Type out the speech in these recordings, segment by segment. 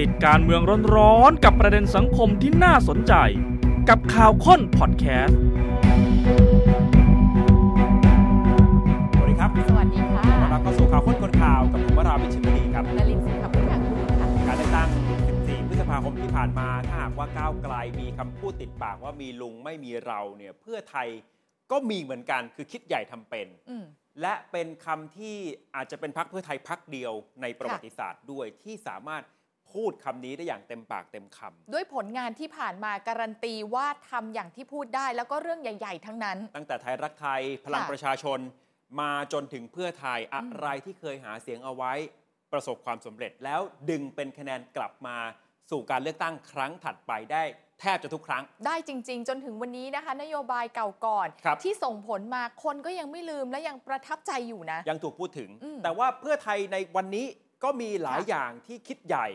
ติดการเมืองร้อนๆกับประเด็นสังคมที่น่าสนใจ กับข่าวค้นพอดแคสต์สวัสดีครับสวัสดีค่ะต้อนรับเข้าสู่ข่าวค้นคนข่าวกับผมวราวิชิตมณีครับนลินสิงห์พุทธาคุณค่ะการเลือกตั้ง 14 พฤษภาคมที่ผ่านมาถ้าหากว่าก้าวไกลมีคำพูดติดปากว่ามีลุงไม่มีเราเนี่ยเพื่อไทยก็มีเหมือนกันคือคิดใหญ่ทำเป็นอืมและเป็นคำที่อาจจะเป็นพักเพื่อไทยพักเดียวในประวัติศาสตร์ด้วยที่สามารถ พูดคำนี้ได้อย่างเต็มปากเต็มคำด้วยผลงานที่ผ่านมาการันตีว่าทำอย่างที่พูดได้แล้วก็เรื่องใหญ่ ๆ ทั้งนั้น ตั้งแต่ไทยรักไทยพลังค่ะประชาชน มาจนถึงเพื่อไทยอะไรที่เคยหาเสียงเอาไว้ ประสบความสำเร็จแล้วดึงเป็นคะแนนกลับมาสู่การเลือกตั้งครั้งถัดไปได้แทบจะทุกครั้ง ได้จริง ๆ จนถึงวันนี้นะคะ นโยบายเก่าก่อนครับที่ส่งผลมาคนก็ยังไม่ลืมและยังประทับใจอยู่นะ ยังถูกพูดถึงอืมแต่ว่าเพื่อไทยในวันนี้ก็มีหลายค่ะอย่างที่คิดใหญ่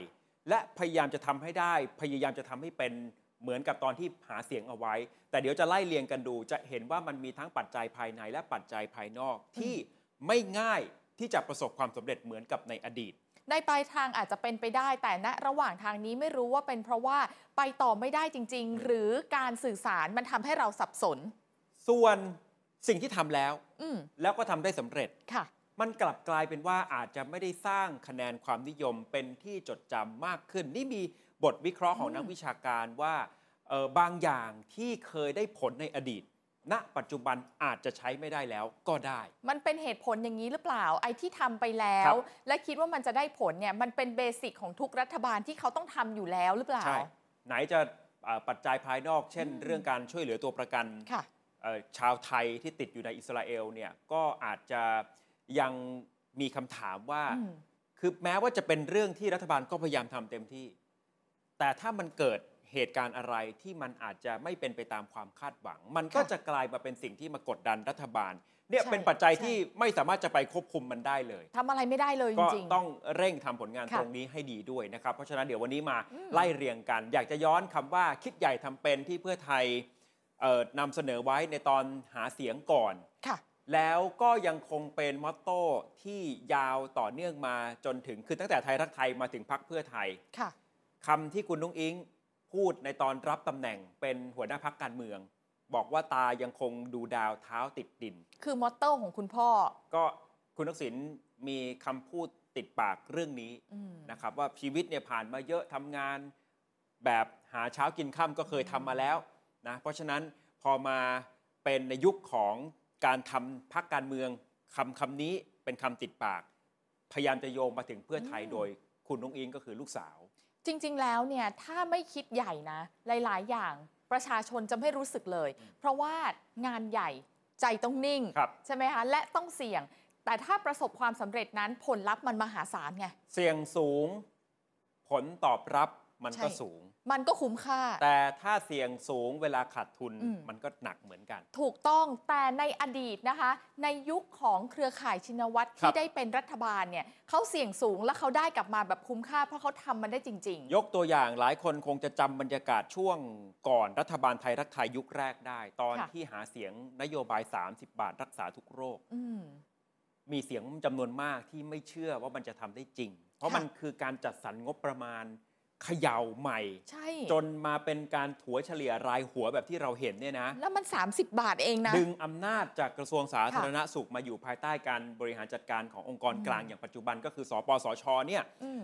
และพยายามจะทำให้ได้ พยายามจะทำให้เป็นเหมือนกับตอนที่หาเสียงเอาไว้ แต่เดี๋ยวจะไล่เรียงกันดู จะเห็นว่ามันมีทั้งปัจจัยภายในและปัจจัยภายนอกที่ไม่ง่ายที่จะประสบความสำเร็จเหมือนกับในอดีตในปลายทางอาจจะเป็นไปได้ แต่ณระหว่างทางนี้ไม่รู้ว่าเป็นเพราะว่าไปต่อไม่ได้จริง ๆ หรือการสื่อสารมันทำให้เราสับสน ส่วนสิ่งที่ทำแล้วอืมแล้วก็ทำได้สำเร็จค่ะ มันกลับกลายเป็นว่าอาจจะไม่ได้สร้างคะแนนความนิยมเป็นที่จดจำมากขึ้น นี่มีบทวิเคราะห์ของอืมนักวิชาการว่าเอ่อบางอย่างที่เคยได้ผลในอดีตณปัจจุบันอาจจะใช้ไม่ได้แล้วก็ได้ มันเป็นเหตุผลอย่างนี้หรือเปล่า ไอ้ที่ทำไปแล้ครัวบและคิดว่ามันจะได้ผลเนี่ยมันเป็นเบสิกของทุกรัฐบาลที่เขาต้องทำอยู่แล้วหรือเปล่า ใช่ ไหนจะเอ่อปัจจัยภายนอก เช่นอืมเรื่องการช่วยเหลือตัวประกันค่ะเอ่อชาวไทยที่ติดอยู่ในอิสราเอลเนี่ยก็อาจจะ ยังมีคำถามว่าอืมคือแม้ว่าจะเป็นเรื่องที่รัฐบาลก็พยายามทำเต็มที่ แต่ถ้ามันเกิดเหตุการณ์อะไรที่มันอาจจะไม่เป็นไปตามความคาดหวัง มันก็ค่ะจะกลายมาเป็นสิ่งที่มากดดันรัฐบาล เนี่ยใช่เป็นปัจจัยใช่ที่ไม่สามารถจะไปควบคุมมันได้เลยทำอะไรไม่ได้เลยจก็ริงต้องเร่งทำผลงานค่ะตรงนี้ให้ดีด้วยนะครับ เพราะฉะนั้นเดี๋ยววันนี้มาอืมไล่เรียงกัน อยากจะย้อนคำว่าคิดใหญ่ทำเป็นที่เพื่อไทยเอ่อนำเสนอไว้ในตอนหาเสียงก่อนๆค่ะ แล้วก็ยังคงเป็นมอตโต้ที่ยาวต่อเนื่องมาจนถึงคือตั้งแต่ไทยรักไทยมาถึงพักเพื่อไทยค่ะคำที่คุณนุ้งอิงพูดในตอนรับตำแหน่งเป็นหัวหน้าพักการเมือง บอกว่าตายังคงดูดาวเท้าติดดิน คือมอตโต้ของคุณพ่อ ก็คุณทักษิณมีคำพูดติดปากเรื่องนี้อืมนะครับ ว่าชีวิตเนี่ยผ่านมาเยอะทำงาน แบบหาเช้ากินค่ำก็เคยทำมาแล้วนะเพราะฉะนั้นพอมาเป็นในยุคของ การทำพักการเมืองคำคำนี้เป็นคำติดปาก พยายามจะโยงมาถึงเพื่อไทยอืมโดยคุณนุ้งอิงก็คือลูกสาว จริง ๆ แล้วเนี่ยถ้าไม่คิดใหญ่นะ หลาย ๆ อย่างประชาชนจะไม่รู้สึกเลย เพราะว่างานใหญ่ใจต้องนิ่งครับใช่ไหมคะ และต้องเสี่ยง แต่ถ้าประสบความสำเร็จนั้นผลลัพธ์มันมหาศาลไง เสี่ยงสูง ผลตอบรับมันก็ใช่สูง มันก็คุ้มค่า แต่ถ้าเสี่ยงสูงเวลาขาดทุนอืม มันก็หนักเหมือนกัน ถูกต้องแต่ในอดีตนะคะ ในยุคของเครือข่ายชินวัตรครัที่บได้เป็นรัฐบาลเนี่ยเขาเสี่ยงสูงและเขาได้กลับมาแบบคุ้มค่า เพราะเขาทำมันได้จริง ยกตัวอย่างหลายคนคงจะจำบรรยากาศช่วงก่อนรัฐบาลไทยรักไทยยุคแรกได้ ตอนค่ะ ที่หาเสียงนโยบาย 30 บาทรักษาทุกโรค ๆ อืม มีเสียงจำนวนมากที่ไม่เชื่อว่ามันจะทำได้จริง เพราะค่ะ มันคือการจัดสรรงบประมาณ เขย่าใหม่ ใช่ จนมาเป็นการถัวเฉลี่ยรายหัวแบบที่เราเห็นเนี่ยนะ แล้วมัน 30 บาทเองนะ ดึงอำนาจจากกระทรวงสาธารณสุขมาอยู่ภายใต้การบริหารจัดการขององค์กรอืมกลางอย่างปัจจุบันก็คือสปสชเนี่ยอืม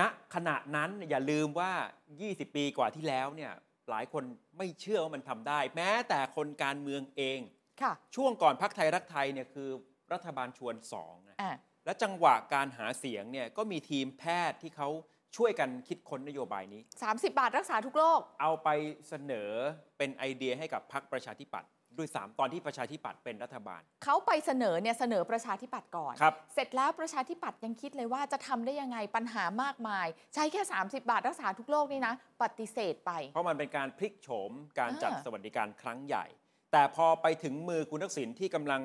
ณขณะนั้นอย่าลืมว่า 20 ปีกว่าที่แล้วเนี่ยหลายคนไม่เชื่อว่ามันทำได้ แม้แต่คนการเมืองเอง ค่ะช่วงก่อนพักไทยรักไทยเนี่ยคือรัฐบาลชวนสองนะ อ่าและจังหวะการหาเสียงเนี่ยก็มีทีมแพทย์ที่เขา ช่วยกันคิดค้นนโยบายนี้ 30 บาทรักษาทุกโรค เอาไปเสนอเป็นไอเดียให้กับพรรคประชาธิปัตย์ด้วยสามตอนที่ประชาธิปัตย์เป็นรัฐบาล เขาไปเสนอเนี่ยเสนอประชาธิปัตย์ก่อน ครับ เสร็จแล้วประชาธิปัตย์ยังคิดเลยว่าจะทำได้ยังไงปัญหามากมาย ใช้แค่ 30 บาทรักษาทุกโรคนี่นะ ปฏิเสธไป เพราะมันเป็นการพลิกโฉมการจัดอ่า สวัสดิการครั้งใหญ่ แต่พอไปถึงมือคุณทักษิณที่กำลัง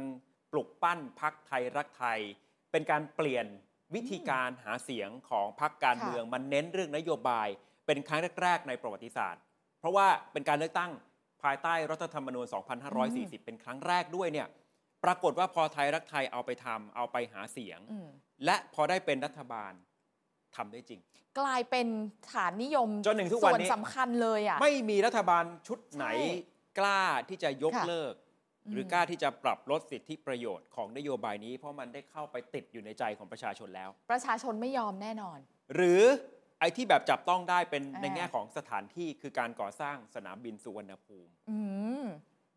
ปลุกปั้นพักไทยรักไทย เป็นการเปลี่ยน วิธีการหาเสียงของพักการเมือง มันเน้นเรื่องนโยบายเป็นครั้งแรก ๆ ในประวัติศาสตร์ เพราะว่าเป็นการเลือกตั้งภายใต้รัฐธรรมนูญ 2540 เป็นครั้งแรกด้วยเนี่ยปรากฏว่าพอไทยรักไทยเอาไปทำเอาไปหาเสียงอืมและพอได้เป็นรัฐบาลทำได้จริง กลายเป็นฐานนิยมจนถึงทุกวันนี้ส่วนสำคัญเลยอะไม่มีรัฐบาลชุดไหนใช่กล้าที่จะยกค่ะเลิกอืม หรือกล้าที่จะปรับลดสิทธิประโยชน์ของนโยบายนี้ เพราะมันได้เข้าไปติดอยู่ในใจของประชาชนแล้ว ประชาชนไม่ยอมแน่นอน หรือไอ้ที่แบบจับต้องได้เป็นอ่าในแง่ของสถานที่คือการก่อสร้างสนามบินสุวรรณภูมิอืม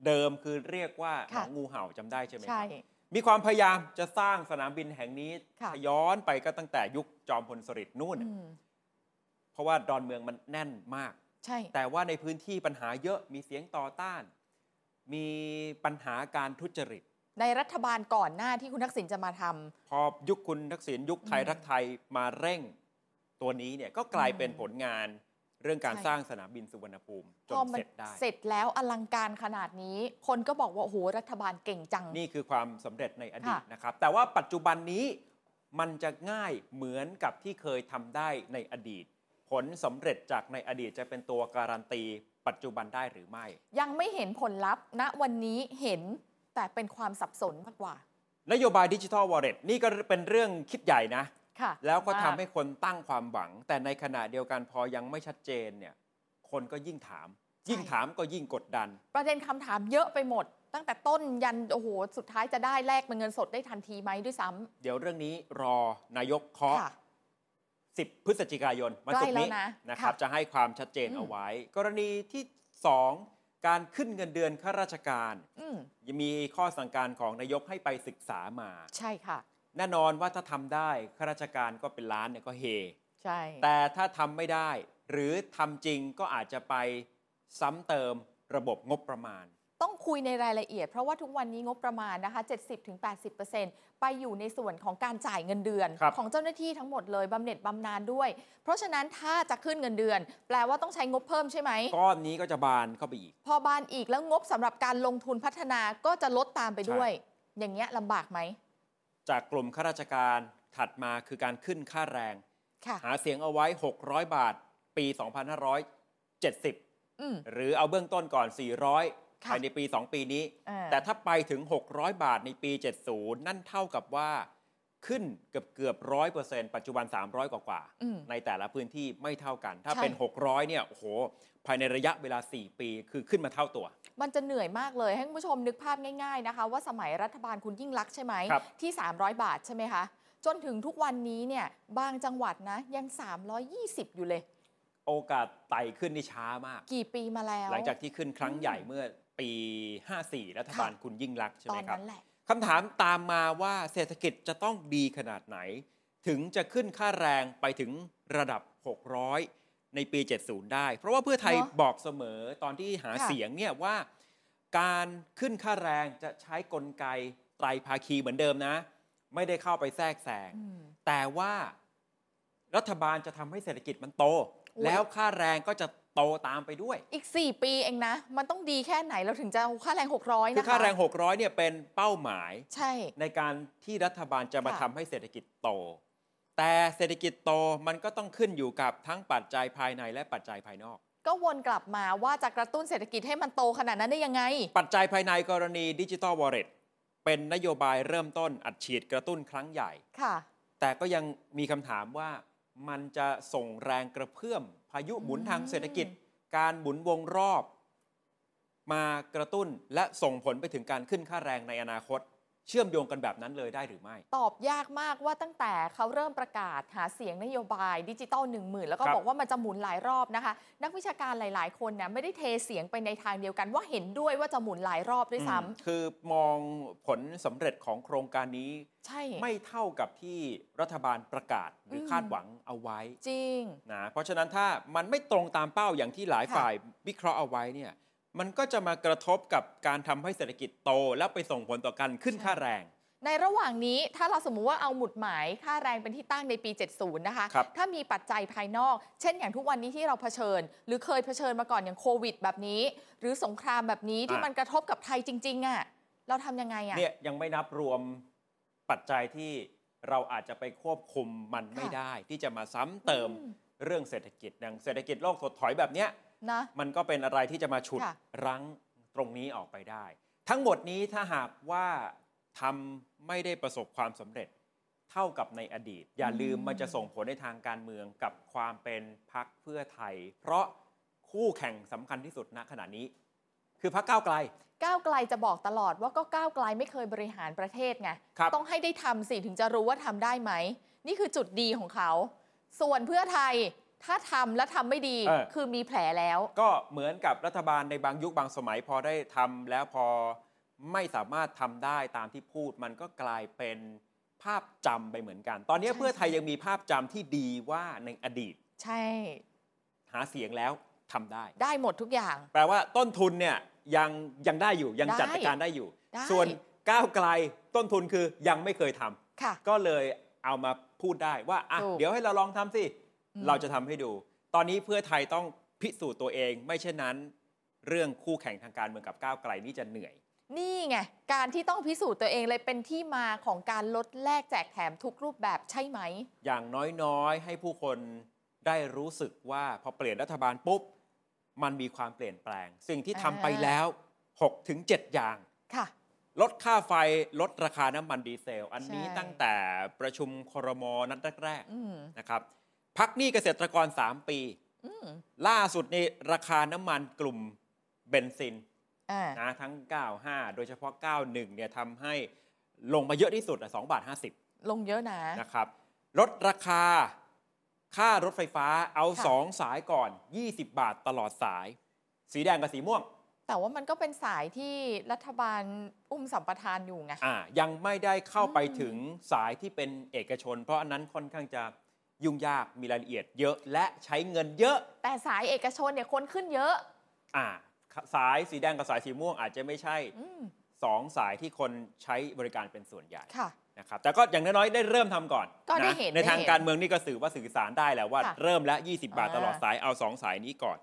เดิมคือเรียกว่าหนค่ะองงูเห่าจำได้ใช่ไหมคใช่รับมีความพยายามจะสร้างสนามบินแห่งนี้ค่ะย้อนไปก็ตั้งแต่ยุคจอมพลสฤษดิ์นู่นอืมเพราะว่าดอนเมืองมันแน่นมาก ใช่ แต่ว่าในพื้นที่ปัญหาเยอะมีเสียงต่อต้าน มีปัญหาการทุจริต ในรัฐบาลก่อนหน้าที่คุณทักษิณจะมาทำ พอยุคคุณทักษิณยุคไทยอืมรักไทยมาเร่ง ตัวนี้เนี่ยก็กลายเป็นอืมผลงานเรื่องการใช่ สร้างสนามบินสุวรรณภูมิจพอนมัเสร็จได้ เสร็จแล้วอลังการขนาดนี้ คนก็บอกว่า โอ้โห รัฐบาลเก่งจัง นี่คือความสำเร็จในอดีตค่ะ นะครับ แต่ว่าปัจจุบันนี้มันจะง่ายเหมือนกับที่เคยทำได้ในอดีต ผลสำเร็จจากในอดีตจะเป็นตัวการันตี ปัจจุบันได้หรือไม่ ยังไม่เห็นผลลัพธ์ณวันนี้เห็นแต่เป็นความสับสนมากกว่า นโยบายดิจิทัลวอลเล็ตนี่ก็เป็นเรื่องคิดใหญ่นะค่ะแล้วก็ทำมาให้คนตั้งความหวัง แต่ในขณะเดียวกันพอยังไม่ชัดเจนเนี่ยคนก็ยิ่งถาม ยิ่งถามก็ยิ่งกดดัน ประเด็นคำถามเยอะไปหมด ตั้งแต่ต้นยันโอ้โหสุดท้ายจะได้แลกเป็นเงินสดได้ทันทีไหมด้วยซ้เดี๋ยวเรื่องนี้รอนายกำเคาะค่ะ 10 พฤศจิกายนวันศุกร์นี้ใกล้แล้วนะนะครับค่ะจะให้ความชัดเจนอืมเอาไว้ กรณีที่ 2 การขึ้นเงินเดือนข้าราชการอืมยังมีข้อสั่งการของนายกให้ไปศึกษามา ใช่ค่ะ แน่นอนว่าถ้าทำได้ข้าราชการก็เป็นล้านเนี่ยก็เฮใช่แต่ถ้าทำไม่ได้ หรือทำจริงก็อาจจะไปซ้ำเติมระบบงบประมาณ ต้องคุยในรายละเอียด เพราะว่าทุกวันนี้งบประมาณนะคะ 70-80%ไปอยู่ในส่วนของการจ่ายเงินเดือนครับของเจ้าหน้าที่ทั้งหมดเลยบำเหน็จบำนาญด้วย เพราะฉะนั้นถ้าจะขึ้นเงินเดือน แปลว่าต้องใช้งบเพิ่มใช่ไหมก้อนนี้ก็จะบานเข้าไปอีก พอบานอีกแล้วงบสำหรับการลงทุนพัฒนาก็จะลดตามไปด้วย อย่างเงี้ยลำบากไหมจากกลุ่มข้าราชการถัดมาคือการขึ้นค่าแรงค่ะหาเสียงเอาไว้ 600 บาท ปี 2570อืมหรือเอาเบื้องต้นก่อน 400ค่ะ ภายในปี 2 ปีนี้อ่าแต่ถ้าไปถึง 600 บาทในปี 70 นั่นเท่ากับว่าขึ้นเกือบเกือบร้อยเปอร์เซ็นต์ปัจจุบัน 300 กว่ากว่าๆอืมในแต่ละพื้นที่ไม่เท่ากัน ถ้าใช่เป็น 600 เนี่ยโอ้โห ภายในระยะเวลา 4 ปี คือขึ้นมาเท่าตัว มันจะเหนื่อยมากเลย ให้คุณผู้ชมนึกภาพง่ายๆนะคะ ว่าสมัยรัฐบาลคุณยิ่งรักษณ์ใช่ไหมครับที่ 300 บาทใช่ไหมคะ จนถึงทุกวันนี้เนี่ยบางจังหวัดนะยัง 320 อยู่เลย โอกาสไต่ขึ้นนี่ช้ามาก กี่ปีมาแล้ว หลังจากที่ขึ้นครั้งใหญ่เมื่อ ปี 54 รัฐบาลค่ะคุณยิ่งรักษณ์ใช่ตไหอมนครับนั้นแหละคำถามตามมาว่าเศรษฐกิจจะต้องดีขนาดไหน ถึงจะขึ้นค่าแรงไปถึงระดับ 600 ในปี 70 ได้ เพราะว่าเพื่อไทยเนอะบอกเสมอตอนที่หาค่ะเสียงเนี่ยว่า การขึ้นค่าแรงจะใช้กลไกไตรภาคีเหมือนเดิมนะ ไม่ได้เข้าไปแทรกแซงอืมแต่ว่ารัฐบาลจะทำให้เศรษฐกิจมันโตโอ้ยแล้วค่าแรงก็จะ โตตามไปด้วย อีก 4 ปีเองนะ มันต้องดีแค่ไหนเราถึงจะเอาค่าแรง 600 คือนะคะ ค่าแรง 600เนี่ยเป็นเป้าหมาย ใช่ ในการที่รัฐบาลจะมาค่ะ ทำให้เศรษฐกิจโต แต่เศรษฐกิจโตมันก็ต้องขึ้นอยู่กับทั้งปัจจัยภายในและปัจจัยภายนอก ก็วนกลับมาว่าจะกระตุ้นเศรษฐกิจให้มันโตขนาดนั้นได้ยังไง ปัจจัยภายในกรณีดิจิ t a ลวอลเล็ตเป็นนโยบายเริ่มต้นอัดฉีดกระตุ้นครั้งใหญ่ ค่ะ แต่ก็ยังมีคำถามว่ามันจะส่งแรงกระเพื่อม พายุหมุนทางเศรษฐกิจ การหมุนวงรอบ มากระตุ้นและส่งผลไปถึงการขึ้นค่าแรงในอนาคต เชื่อมโยงกันแบบนั้นเลยได้หรือไม่ ตอบยากมากว่าตั้งแต่เขาเริ่มประกาศหาเสียงนโยบายดิจิตอล1 0,000 แล้วก็ครับ บอกว่ามันจะหมุนหลายรอบนะคะ นักวิชาการหลาย ๆ คนเนี่ยไม่ได้เทเสียงไปในทางเดียวกันว่าเห็นด้วยว่าจะหมุนหลายรอบด้วยซ้อืมคือมองผลสำเร็จของโครงการนี้ำใช่ ไม่เท่ากับที่รัฐบาลประกาศหรืออม คาดหวังเอาไว้จริง นะเพราะฉะนั้นถ้ามันไม่ตรงตามเป้าอย่างที่หลายค่ะ ฝ่ายวิเคราะห์เอาไว้เนี่ย มันก็จะมากระทบกับการทำให้เศรษฐกิจโต แล้วไปส่งผลต่อการขึ้นค่าแรง ในระหว่างนี้ถ้าเราสมมุติว่าเอาหมุดหมายค่าแรงเป็นที่ตั้งในปี 70 นะคะครับถ้ามีปัจจัยภายนอก เช่นอย่างทุกวันนี้ที่เราเผชิญ หรือเคยเผชิญมาก่อนอย่างโควิด แบบนี้ หรือสงครามแบบนี้ที่มันกระทบกับไทยจริง ๆอะ่ะเราทำยังไงอะ่ะเนี่ยยังไม่นับรวมปัจจัยที่เราอาจจะไปควบคุมมันไม่ค่ะได้ ที่จะมาซ้ำเติมอืมเรื่องเศรษฐกิจอย่างเศรษฐกิจโลกถดถอยแบบเนี้ย นะมันก็เป็นอะไรที่จะมาฉุดค่ะรั้งตรงนี้ออกไปได้ ทั้งหมดนี้ถ้าหากว่าทำไม่ได้ประสบความสำเร็จเท่ากับในอดีต อย่าลืมอืมมันจะส่งผลในทางการเมืองกับความเป็นพักเพื่อไทย เพราะคู่แข่งสำคัญที่สุดณขณะนี้ คือพักก้าวไกลก้าวไกลจะบอกตลอดว่าก็ก้าวไกลไม่เคยบริหารประเทศไงครับต้องให้ได้ทำสิถึงจะรู้ว่าทำได้ไหม นี่คือจุดดีของเขา ส่วนเพื่อไทย ถ้าทำและทำไม่ดีเออ คือมีแผลแล้ว ก็เหมือนกับรัฐบาลในบางยุคบางสมัยพอได้ทำแล้วพอไม่สามารถทำได้ตามที่พูด มันก็กลายเป็นภาพจำไปเหมือนกัน ตอนนี้ใช่ เพื่อไทยยังมีภาพจำที่ดีว่าในอดีตใช่ หาเสียงแล้วทำได้ ได้หมดทุกอย่าง แปลว่าต้นทุนเนี่ยยังยังได้อยู่ยังได้จัดการได้อยู่ ได้ ส่วนก้าวไกลต้นทุนคือยังไม่เคยทำค่ะ ก็เลยเอามาพูดได้ว่าอะถูก เดี๋ยวให้เราลองทำสิอืม เราจะทำให้ดู ตอนนี้เพื่อไทยต้องพิสูจน์ตัวเอง ไม่เช่นนั้น เรื่องคู่แข่งทางการเมืองกับก้าวไกลนี่จะเหนื่อย นี่ไง การที่ต้องพิสูจน์ตัวเองเลยเป็นที่มาของการลดแลกแจกแถมทุกรูปแบบใช่ไหม อย่างน้อยๆ ให้ผู้คนได้รู้สึกว่าพอเปลี่ยนรัฐบาลปุ๊บมันมีความเปลี่ยนแปลง สิ่งที่ทำไปแล้ว 6-7 อย่างค่ะลดค่าไฟลดราคาน้ำมันดีเซล อันนี้ใช่ตั้งแต่ประชุมครมนัดแรกอืมๆนะครับ พักหนี้เกษตรกร 3 ปีอืมล่าสุดในราคาน้ำมันกลุ่มเบนซินอ่านะทั้ง 95 โดยเฉพาะ 91 เนี่ยทำให้ลงมาเยอะที่สุดอะ2บาท 50 ลงเยอะนะนะครับลดราคาค่ารถไฟฟ้าเอาค่ะ2สายก่อน 20 บาทตลอดสาย สีแดงกับสีม่วง แต่ว่ามันก็เป็นสายที่รัฐบาลอุ้มสัมปทานอยู่ไงอ่ายังไม่ได้เข้าไปอืมถึงสายที่เป็นเอกชน เพราะอันนั้นค่อนข้างจะ ยุ่งยากมีรายละเอียดเยอะและใช้เงินเยอะ แต่สายเอกชนเนี่ยคนขึ้นเยอะ อ่า สายสีแดงกับสายสีม่วงอาจจะไม่ใช่อืมสองสายที่คนใช้บริการเป็นส่วนใหญ่ค่ะนะครับแต่ก็อย่างน้อยๆได้เริ่มทำก่อนก็ได้ะเห็นในทางได้เห็นการเมืองนี่ก็สื่อว่าสื่อสารได้แหละว่าค่ะเริ่มแล้ว20 บาทอ่าตลอดสายเอา 2 สายนี้ก่อน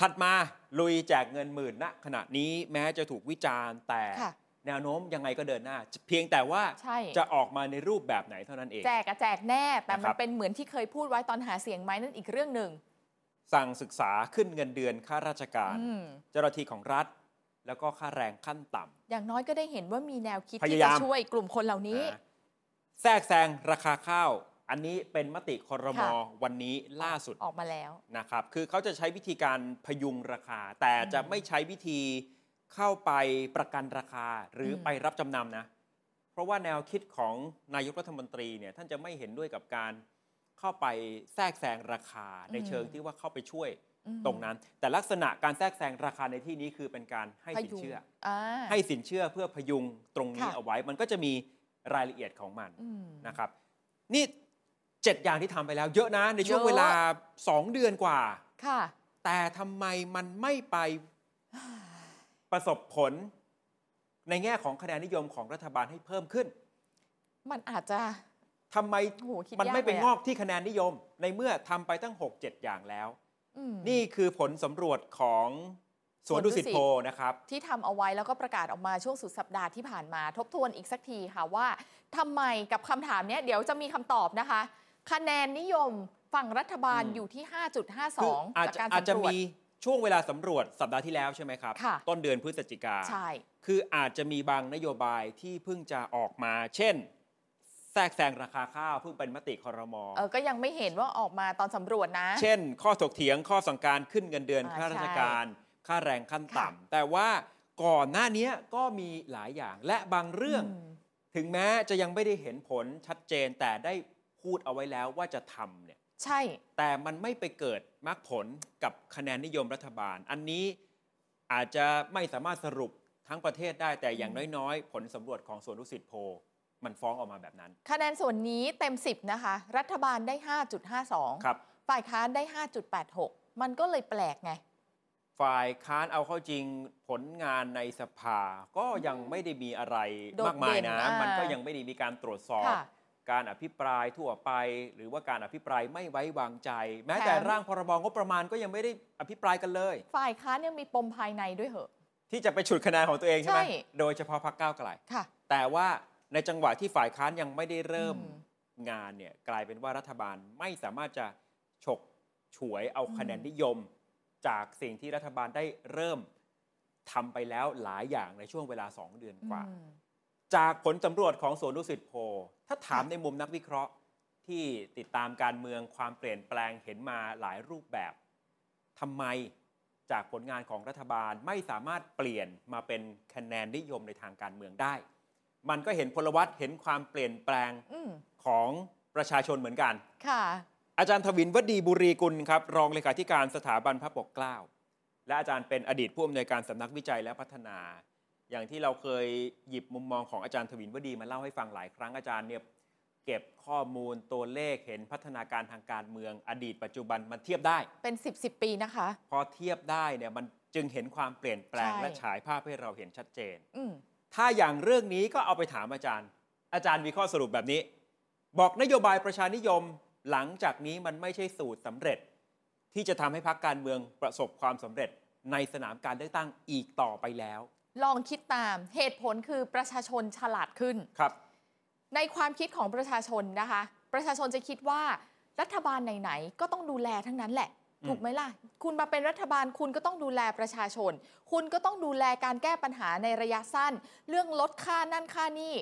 ถัดมาลุยแจกเงินหมื่นณขณะนี้แม้จะถูกวิจารณ์แต่ค่ะ แนวโน้มยังไงก็เดินหน้า เพียงแต่ว่าใช่จะออกมาในรูปแบบไหนเท่านั้นเอง แจกอะแจกแน่ แต่นะคมัรันบเป็นเหมือนที่เคยพูดไว้ตอนหาเสียงไหมนั่นอีกเรื่องหนึ่ง สั่งศึกษาขึ้นเงินเดือนข้าราชการอืมเจ้าหน้าที่ของรัฐ แล้วก็ค่าแรงขั้นต่ำอย่างน้อยก็ได้เห็นว่ามีแนวคิดพที่ยายาจะมช่วยกลุ่มคนเหล่านี้นะแทรกแซงราคาข้าว อันนี้เป็นมติครมค่ะวันนี้ล่าสุดออกมาแล้วนะครับ คือเขาจะใช้วิธีการพยุงราคา แต่จะอืมไม่ใช้วิธี เข้าไปประกันราคาหรืออมไปรับจำนำนะ เพราะว่าแนวคิดของนายกรัฐมนตรีเนี่ยท่านจะไม่เห็นด้วยกับการเข้าไปแทรกแซงราคาในเชิงที่ว่าเข้าไปช่วยอืมตรงนั้น แต่ลักษณะการแทรกแซงราคาในที่นี้คือเป็นการให้พสินยุงเชื่ออ่าให้สินเชื่อเพื่อพยุงตรงนี้ค่ะเอาไว้ มันก็จะมีรายละเอียดของมันอืมนะครับ นี่เจ็ดอย่างที่ทำไปแล้วเยอะนะ ในช่วงเยอะเวลาสองเดือนกว่า ค่ะ แต่ทำไมมันไม่ไป ประสบผลในแง่ของคะแนนนิยมของรัฐบาลให้เพิ่มขึ้น มันอาจจะทำไมโอ้โหคิดมันยากไม่ไปเลยงอะอกที่คะแนนนิยม ในเมื่อทำไปตั้ง 6 7 อย่างแล้วอืมนี่คือผลสำรวจของสวนดุสิตโพลนะครับ ที่ทำเอาไว้แล้วก็ประกาศออกมาช่วงสุดสัปดาห์ที่ผ่านมา ทบทวนอีกสักทีค่ะว่าทำไมกับคำถามเนี้ยเดี๋ยวจะมีคำตอบนะคะ คะแนนนิยมฝั่งรัฐบาลอืมอยู่ที่คือ5.52อาจจากจะการอาจจะสำรวจมี ช่วงเวลาสำรวจสัปดาห์ที่แล้วใช่ไหมครับ ค่ะ ต้นเดือนพฤศจิกา ใช่ คืออาจจะมีบางนโยบายที่เพิ่งจะออกมา เช่น แทรกแซงราคาข้าวเพิ่งเป็นมติคอรมอ เออก็ยังไม่เห็นว่าออกมาตอนสำรวจนะ เช่น ข้อถกเถียงข้อสั่งการขึ้นเงินเดือนอ่าข้าราชการ ค่าแรงขั้นค่ะ ต่ำแต่ว่าก่อนหน้านี้ก็มีหลายอย่างและบางเรื่อง ม ถึงแม้จะยังไม่ได้เห็นผลชัดเจนแต่ได้พูดเอาไว้แล้วว่าจะทำเนี่ย ใช่ แต่มันไม่ไปเกิดมรรคผลกับคะแนนนิยมรัฐบาล อันนี้อาจจะไม่สามารถสรุปทั้งประเทศได้แต่อย่างน้อยๆ ผลสำรวจของสวนดุสิตโพลมันฟ้องออกมาแบบนั้น คะแนนส่วนนี้เต็ม 10 นะคะ รัฐบาลได้ 5.52 ครับ ฝ่ายค้านได้ 5.86 มันก็เลยแปลกไง ฝ่ายค้านเอาเข้าจริงผลงานในสภาก็ยังไม่ได้มีอะไรโดดมากมายนะเด่นอ่ามัมันก็ยังไม่ได้มีการตรวจสอบค่ะ การอภิปรายทั่วไป หรือว่าการอภิปรายไม่ไว้วางใจ แม้แถมแต่ร่างพรบงบประมาณก็ยังไม่ได้อภิปรายกันเลย ฝ่ายค้านยังมีปมภายในด้วยเหรอที่จะไปฉุดคะแนนของตัวเองใช่ไหมใช่โดยเฉพาะพรรคก้าวไกลค่ะแต่ว่าในจังหวะที่ฝ่ายค้านยังไม่ได้เริ่มอืมงานเนี่ยกลายเป็นว่ารัฐบาลไม่สามารถจะฉกฉวยเอาอืมคะแนนนิยม จากสิ่งที่รัฐบาลได้เริ่มทำไปแล้วหลายอย่างในช่วงเวลา 2 เดือนกว่าอืม จากผลสำรวจของสวนดุสิตโพลถ้าถามในมุมนักวิเคราะห์ที่ติดตามการเมืองความเปลี่ยนแปลงเห็นมาหลายรูปแบบทำไมจากผลงานของรัฐบาลไม่สามารถเปลี่ยนมาเป็นคะแนนนิยมในทางการเมืองได้ มันก็เห็นพลวัตเห็นความเปลี่ยนแปลงอืมของประชาชนเหมือนกัน ค่ะ อาจารย์ทวินวดีบุรีกุลครับ รองเลขาธิการสถาบันพระปกเกล้า และอาจารย์เป็นอดีตผู้อำนวยการสำนักวิจัยและพัฒนา อย่างที่เราเคยหยิบมุมมองของอาจารย์ทวินวดีมาเล่าให้ฟังหลายครั้งอาจารย์เนี่ยเก็บข้อมูลตัวเลขเห็นพัฒนาการทางการเมืองอดีตปัจจุบันมันเทียบได้ เป็น 10บสปีนะคะ พอเทียบได้เนี่ยมันจึงเห็นความเปลี่ยนแปลงใช่และฉายภาพให้เราเห็นชัดเจนอืมถ้าอย่างเรื่องนี้ก็เอาไปถามอาจารย์ อาจารย์มีข้อสรุปแบบนี้ บอกนโยบายประชานิยมหลังจากนี้มันไม่ใช่สูตรสำเร็จ ที่จะทำให้พรรคการเมืองประสบความสำเร็จในสนามการเลือกตั้งอีกต่อไปแล้ว ลองคิดตามเหตุผลคือประชาชนฉลาดขึ้นครับ ในความคิดของประชาชนนะคะ ประชาชนจะคิดว่ารัฐบาลไหนๆก็ต้องดูแลทั้งนั้นแหละอืมถูกไหมล่ะ คุณมาเป็นรัฐบาลคุณก็ต้องดูแลประชาชน คุณก็ต้องดูแลการแก้ปัญหาในระยะสั้น เรื่องลดค่านั่นค่านี่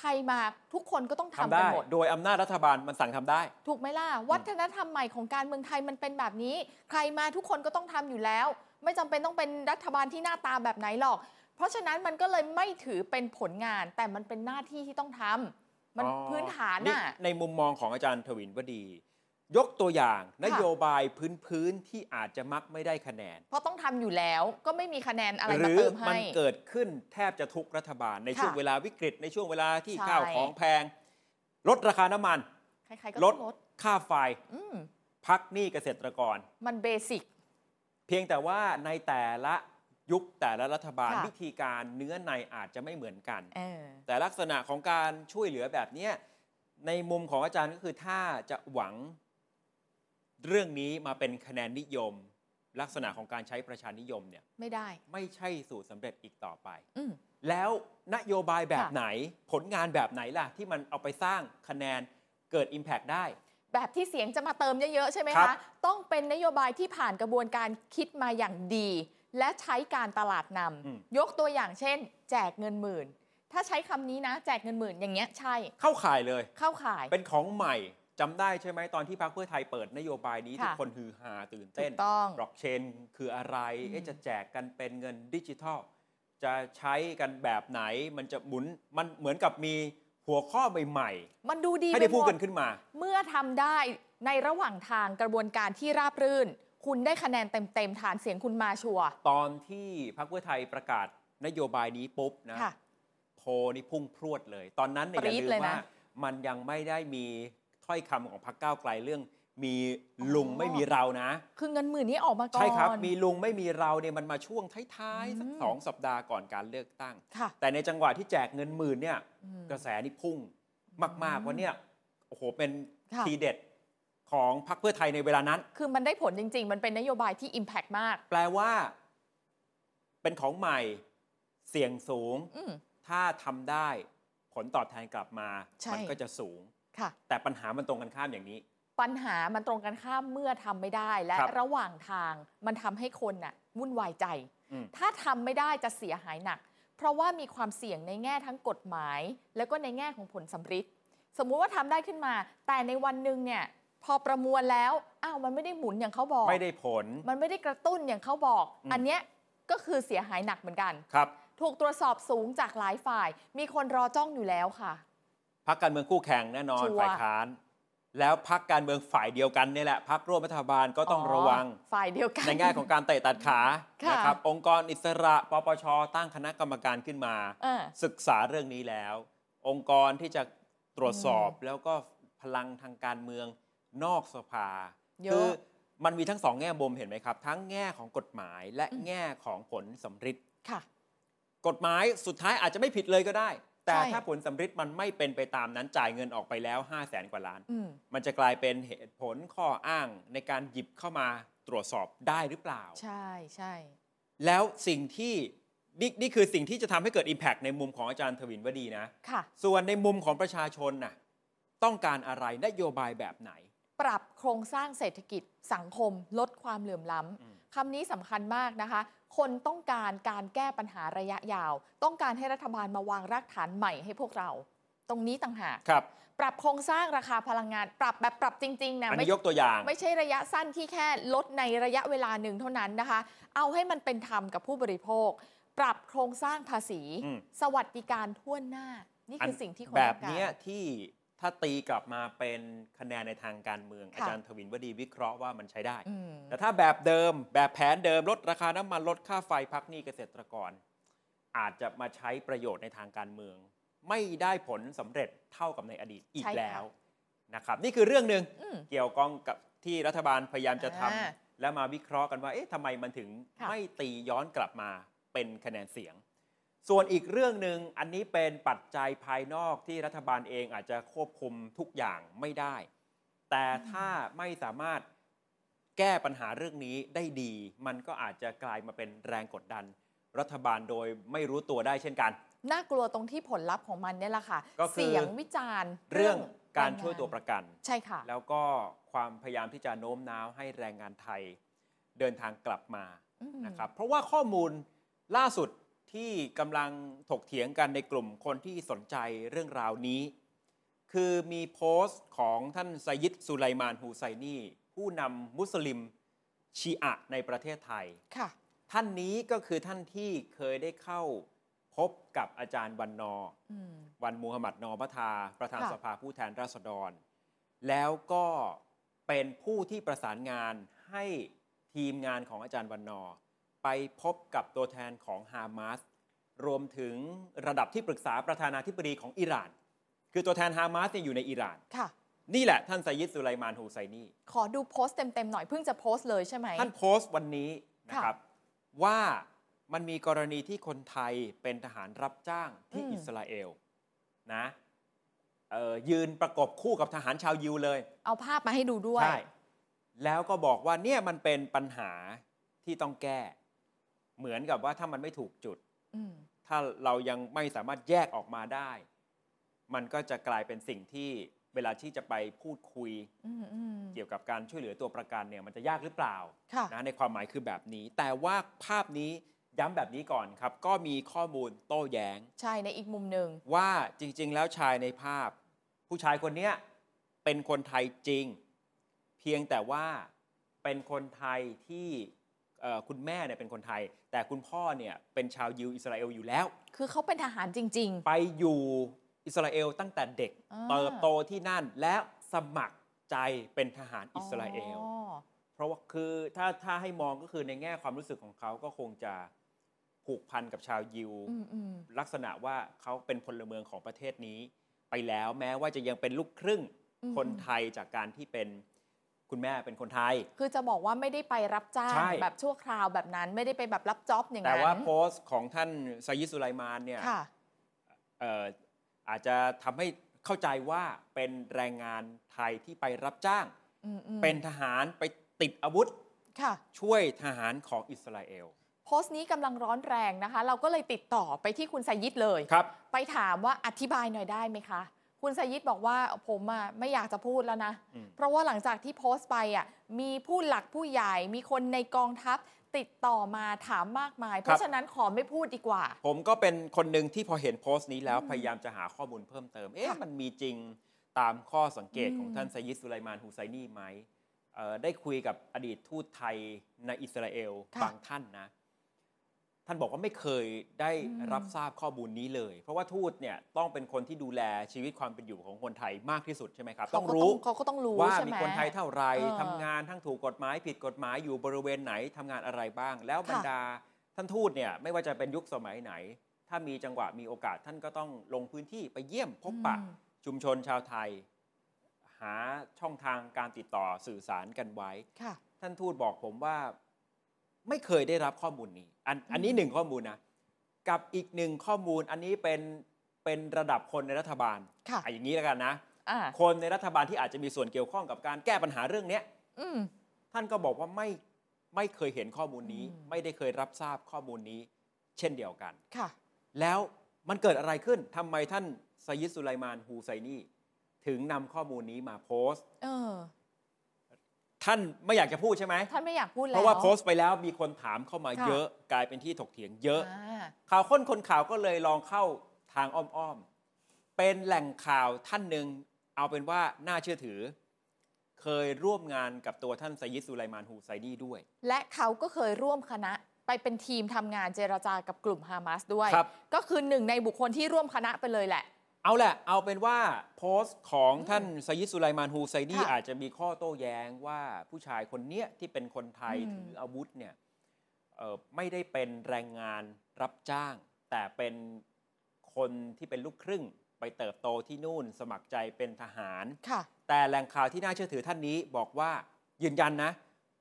ใครมาทุกคนก็ต้องทำทำกันได้หมด โดยอำนาจรัฐบาลมันสั่งทำได้ ถูกไหมล่ะ วัฒนธรรมใหม่ของการเมืองไทยมันเป็นแบบนี้ ใครมาทุกคนก็ต้องทำอยู่แล้ว ไม่จำเป็นต้องเป็นรัฐบาลที่หน้าตาแบบไหนหรอก เพราะฉะนั้นมันก็เลยไม่ถือเป็นผลงาน แต่มันเป็นหน้าที่ที่ต้องทำมันอ๋อพื้นฐานนี่น่ะในมุมมองของอาจารย์ทวินวดี ยกตัวอย่างนโยบายพื้นๆที่อาจจะมักไม่ได้คะแนน เพราะต้องทำอยู่แล้วก็ไม่มีคะแนนอะไรหรือมาเติมให้นเกิดขึ้นแทบจะทุกรัฐบาล ในค่ะช่วงเวลาวิกฤต ในช่วงเวลาที่ใช่ข้าวของแพง ลดราคาน้ำมันใครๆก็ลต้ดองลดค่าไฟอืมพักหนี้เกษตรกร มัน basic เพียงแต่ว่าในแต่ละ ยุคแต่ละรัฐบาลค่ะวิธีการเนื้อในอาจจะไม่เหมือนกัน เออ แต่ลักษณะของการช่วยเหลือแบบเนี้ยในมุมของอาจารย์ก็คือถ้าจะหวังเรื่องนี้มาเป็นคะแนนนิยม ลักษณะของการใช้ประชานิยมเนี่ยไม่ได้ ไม่ใช่สูตรสำเร็จอีกต่อไป อืม แล้วนโยบายแบบค่ะ ไหนผลงานแบบไหนล่ะ ที่มันเอาไปสร้างคะแนนเกิด Impact ได้ แบบที่เสียงจะมาเติมเยอะ ๆ ใช่ไหมครัคะ บต้องเป็นนโยบายที่ผ่านกระบวนการคิดมาอย่างดี และใช้การตลาดนำยกตัวอย่างเช่น แจกเงินหมื่น ถ้าใช้คำนี้นะ แจกเงินหมื่นอย่างเงี้ยใช่ เข้าข่ายเลย เข้าข่ายเป็นของใหม่จำได้ใช่ไหมตอนที่พรรคเพื่อไทยเปิดนโยบายนี้ค่ะทุกคนฮือฮาตื่นถูเต้นกต้องบล็อกเชนคืออะไรอืมเอ๊ะจะแจกกันเป็นเงินดิจิทัล จะใช้กันแบบไหนมันจะหมุนมันเหมือนกับมีหัวข้อใหม่มันดูดีๆให้ได้ปพูดหมกันขึ้นมา เมื่อทำได้ในระหว่างทางกระบวนการที่ราบรื่น คุณได้คะแนนเต็มๆฐานเสียงคุณมาชัวร์ตอนที่พรรคเพื่อไทยประกาศนโยบายนี้ปุ๊บนะค่ะ โพลนี่พุ่งพรวดเลย ตอนนั้นเนี่ยอปรี๊ย่าดลืมเลยนะ ว่ามันยังไม่ได้มีถ้อยคำของพรรคก้าวไกลเรื่อง มีลุงอ๋อไม่มีเรานะ คือเงินหมื่นนี้ออกมาก่อนใช่ครับ มีลุงไม่มีเราเนี่ยมันมาช่วงท้ายๆสักอืมสองสัปดาห์ก่อนการเลือกตั้ง ค่ะ แต่ในจังหวะที่แจกเงินหมื่นเนี่ย อืม กระแสนี่พุ่งมากอืมๆว่าเนี่ยโอ้โหเป็นค่ะ ทีเด็ด ของพรรคเพื่อไทยในเวลานั้น คือมันได้ผลจริง ๆ มันเป็นนโยบายที่ Impact มาก แปลว่า เป็นของใหม่เสี่ยงสูง อืม ถ้าทำได้ผลตอบแทนกลับมา ใช่ มัก็จะสูง ค่ะ แต่ปัญหามันตรงกันข้ามอย่างนี้ ปัญหามันตรงกันข้ามเมื่อทำไม่ได้และครับ ระหว่างทางมันทำให้คนน่ะวุ่นวายใจ อืม ถ้าทำไม่ได้จะเสียหายหนัก เพราะว่ามีความเสี่ยงในแง่ทั้งกฎหมาย แล้วก็ในแง่ของผลสำฤทธิ์สมมุติว่าทำได้ขึ้นมา แต่ในวันหนึ่งเนี่ย พอประมวลแล้วอ้าวมันไม่ได้หมุนอย่างเขาบอก ไม่ได้ผล มันไม่ได้กระตุ้นอย่างเขาบอกอืมอันเนี้ยก็คือเสียหายหนักเหมือนกันครับ ถูกตรวจสอบสูงจากหลายฝ่าย มีคนรอจ้องอยู่แล้วค่ะพักการเมืองคู่แข่งแน่นอนชัวร์ฝ่ายค้าน แล้วพักการเมืองฝ่ายเดียวกันเนี่ยแหละพักร่วมรัฐบาลก็ต้องระวังฝ่ายเดียวกันในแง่ของการเตะตัดขาค่ะนะครับองค์กรอิสระปปชตั้งคณะกรรมการขึ้นมาเออศึกษาเรื่องนี้แล้ว องค์กรที่จะตรวจสอบแล้วก็พลังทางการเมือง นอกสภาเยอะคืมันมีทั้งสองแง่มุมเห็นไหมครับ ทั้งแง่ของกฎหมายและอืมแง่ของผลสำฤทธิ์ค่ะกฎหมายสุดท้ายอาจจะไม่ผิดเลยก็ได้ แต่ใช่ถ้าผลสำฤทธิ์มันไม่เป็นไปตามนั้นจ่ายเงินออกไปแล้ว5 0 0แสนกว่าล้านอืมมันจะกลายเป็นเหตุผลข้ออ้างในการหยิบเข้ามาตรวจสอบได้หรือเปล่า ใช่ใช่แล้วสิ่งที่นี่นี่คือสิ่งที่จะทำให้เกิด Impact ในมุมของอาจารย์ทวินวดีนะ ค่ะ ส่วนในมุมของประชาชนน่ะต้องการอะไรนโยบายแบบไหน ปรับโครงสร้างเศรษฐกิจสังคม ลดความเหลื่อมล้อืมำคำนี้สำคัญมากนะคะ คนต้องการการแก้ปัญหาระยะยาว ต้องการให้รัฐบาลมาวางรากฐานใหม่ให้พวกเรา ตรงนี้ต่างหากครับ ปรับโครงสร้างราคาพลังงาน ปรับแบบปรับจริงๆนะอันไม่นี้ยกตัวอย่าง ไม่ใช่ระยะสั้นที่แค่ลดในระยะเวลาหนึ่งเท่านั้นนะคะ เอาให้มันเป็นธรรมกับผู้บริโภค ปรับโครงสร้างภาษีอืมสวัสดิการทั่วหน้า นี่คือสิ่งที่คนแบต้บองการเนี้ยที่ ถ้าตีกลับมาเป็นคะแนนในทางการเมืองค่ะอาจารย์ทวินวดีวิเคราะห์ว่ามันใช้ได้อืมแต่ถ้าแบบเดิมแบบแผนเดิมลดราคาน้ำมันลดค่าไฟพักหนี้เกษตรกร อาจจะมาใช้ประโยชน์ในทางการเมือง ไม่ได้ผลสำเร็จเท่ากับในอดีตอีกใช่ค่ะแล้วนะครับ นี่คือเรื่องหนึ่งอืมเกี่ยวกองกับที่รัฐบาลพยายามจะทำอ่าแล้วมาวิเคราะห์กันว่าเอ๊ะทำไมมันถึงค่ะไม่ตีย้อนกลับมาเป็นคะแนนเสียง ส่วนอีกเรื่องหนึ่งอันนี้เป็นปัจจัยภายนอกที่รัฐบาลเองอาจจะควบคุมทุกอย่างไม่ได้ แต่ถ้าไม่สามารถแก้ปัญหาเรื่องนี้ได้ดี มันก็อาจจะกลายมาเป็นแรงกดดัน รัฐบาลโดยไม่รู้ตัวได้เช่นกัน น่ากลัวตรงที่ผลลัพธ์ของมันเนี่ยแหละค่ะก็คือเสียงวิจารณ์เรื่องการแงงนช่วยตัวประกัน ใช่ค่ะ แล้วก็ความพยายามที่จะโน้มน้าวให้แรงงานไทย เดินทางกลับมาอืมนะครับเพราะว่าข้อมูลล่าสุด ที่กำลังถกเถียงกันในกลุ่มคนที่สนใจเรื่องราวนี้ คือมีโพสต์ของท่านไซยิดสุไลมานฮูไซนีผู้นำมุสลิมชีอะในประเทศไทยค่ะท่านนี้ก็คือท่านที่เคยได้เข้าพบกับอาจารย์วันนอร์อืมวันมูฮัมหมัดนอมัทา ประธานค่ะสภาผู้แทนราษฎร แล้วก็เป็นผู้ที่ประสานงานให้ทีมงานของอาจารย์วันนอร์ ไปพบกับตัวแทนของฮามาสรวมถึงระดับที่ปรึกษาประธานาธิบดีของอิหร่าน คือตัวแทนฮามาสเนี่ยอยู่ในอิหร่านค่ะ นี่แหละท่านไซยิดสุไลมานฮูไซนีขอดูโพสต์เต็มๆหน่อยเพิ่งจะโพสต์เลยใช่ไหมท่านโพสต์วันนี้นะครับว่ามันมีกรณีที่คนไทยเป็นทหารรับจ้างที่อืมอิสราเอลนะเอ่อยืนประกบคู่กับทหารชาวยิวเลย เอาภาพมาให้ดูด้วยใช่แล้วก็บอกว่าเนี่ยมันเป็นปัญหาที่ต้องแก้ เหมือนกับว่าถ้ามันไม่ถูกจุดอืมถ้าเรายังไม่สามารถแยกออกมาได้ มันก็จะกลายเป็นสิ่งที่เวลาที่จะไปพูดคุยอืมอืมเกี่ยวกับการช่วยเหลือตัวประกันเนี่ยมันจะยากหรือเปล่าค่ะนะในความหมายคือแบบนี้ แต่ว่าภาพนี้ย้ำแบบนี้ก่อนครับ ก็มีข้อมูลโต้แย้ง ใช่ในอีกมุมหนึ่งว่าจริง ๆ แล้วชายในภาพ ผู้ชายคนเนี้ยเป็นคนไทยจริง เพียงแต่ว่าเป็นคนไทยที่เอ่อ คุณแม่เนี่ยเป็นคนไทย แต่คุณพ่อเนี่ยเป็นชาวยิวอิสราเอลอยู่แล้ว คือเขาเป็นทหารจริงไปอยู่อิสราเอลตั้งแต่เด็กอ่าเติบโตที่นั่นและสมัครใจเป็นทหารๆอิสราเอลอ๋อเพราะว่าคือถ้าถ้าให้มองก็คือในแง่ความรู้สึกของเขาก็คงจะผูกพันกับชาวยิวอืมอืมลักษณะว่าเขาเป็นพลเมืองของประเทศนี้ ไปแล้วแม้ว่าจะยังเป็นลูกครึ่งอืมคนไทยจากการที่เป็น คุณแม่เป็นคนไทย คือจะบอกว่าไม่ได้ไปรับจ้าง ใช่ แบบชั่วคราวแบบนั้นไม่ได้ไปแบบรับจ็อบอย่างแต่นั้นว่าโพสต์ของท่านไซยิดสุไลมานเนี่ยค่ะ เอ่ออาจจะทำให้เข้าใจว่าเป็นแรงงานไทยที่ไปรับจ้าง อืมอืมเป็นทหารไปติดอาวุธค่ะ ช่วยทหารของอิสราเอลโพสต์นี้กำลังร้อนแรงนะคะ เราก็เลยติดต่อไปที่คุณไซยิดเลย ครับ ไปถามว่าอธิบายหน่อยได้ไหมคะ คุณไซยิดบอกว่าผมอะไม่อยากจะพูดแล้วนะอืมเพราะว่าหลังจากที่โพสต์ไปอะมีผู้หลักผู้ใหญ่มีคนในกองทัพติดต่อมาถามมากมาย เพราะฉะนั้นขอไม่พูดดีกว่า ผมก็เป็นคนหนึ่งที่พอเห็นโพสต์นี้แล้วอืมพยายามจะหาข้อมูลเพิ่มเติม เอ๊ะค่ะมันมีจริงตามข้อสังเกตอืมของท่านไซยิดสุไลมานฮูไซนีไหมเอ่อได้คุยกับอดีตทูตไทยในอิสราเอลค่ะบางท่านนะท่านบอกว่าไม่เคยได้อืมรับทราบข้อมูลนี้เลย เพราะว่าทูตเนี่ยต้องเป็นคนที่ดูแลชีวิตความเป็นอยู่ของคนไทยมากที่สุดใช่ไหมครับเขาต้องก็รู้เขาก็ต้องรู้ว่าใช่มีไหมคนไทยเท่าไหรเออทำงานทั้งถูกกฎหมายผิดกฎหมายอยู่บริเวณไหนทำงานอะไรบ้าง แล้วค่ะบรรดาท่านทูตเนี่ยไม่ว่าจะเป็นยุคสมัยไหน ถ้ามีจังหวะมีโอกาสท่านก็ต้องลงพื้นที่ไปเยี่ยมพบปะอืมชุมชนชาวไทย หาช่องทางการติดต่อสื่อสารกันไว้ค่ะท่านทูตบอกผมว่า ไม่เคยได้รับข้อมูลนี้ อันอันนี้อืมหนึ่งข้อมูลนะ กับอีกหนึ่งข้อมูลอันนี้เป็นเป็นระดับคนในรัฐบาลค่ะอะอย่างนี้แล้วกันนะอ่าคนในรัฐบาลที่อาจจะมีส่วนเกี่ยวข้องกับการแก้ปัญหาเรื่องเนี้ยอืมท่านก็บอกว่าไม่ไม่เคยเห็นข้อมูลนี้อืมไม่ได้เคยรับทราบข้อมูลนี้ เช่นเดียวกันค่ะ แล้วมันเกิดอะไรขึ้นทำไมท่านไซยิดสุไลมานฮูไซนีถึงนำข้อมูลนี้มาโพสต์เออ ท่านไม่อยากจะพูดใช่ไหม ท่านไม่อยากพูดแล้ว เพราะว่าโพสต์ไปแล้วมีคนถามเข้ามาค่ะเยอะกลายเป็นที่ถกเถียงเยอะอ่าข่าวค้นคนข่าวก็เลยลองเข้าทางอ้อมๆ เป็นแหล่งข่าวท่านหนึ่งเอาเป็นว่าน่าเชื่อถือ เคยร่วมงานกับตัวท่านไซยิดสุไลมานฮูไซดีด้วย และเขาก็เคยร่วมคณะไปเป็นทีมทำงานเจรจากับกลุ่มฮามาสด้วยครับก็คือหนึ่งในบุคคลที่ร่วมคณะไปเลยแหละ เอาแหละ เอาเป็นว่าโพสต์ของท่านไซยิดสุไลมานฮูไซดีค่ะอาจจะมีข้อโต้แย้งว่าผู้ชายคนเนี้ยที่เป็นคนไทยอืมถืออาวุธเนี่ยเอ่อไม่ได้เป็นแรงงานรับจ้าง แต่เป็นคนที่เป็นลูกครึ่งไปเติบโตที่นู่นสมัครใจเป็นทหารค่ะแต่แหล่งข่าวที่น่าเชื่อถือท่านนี้บอกว่ายืนยันนะ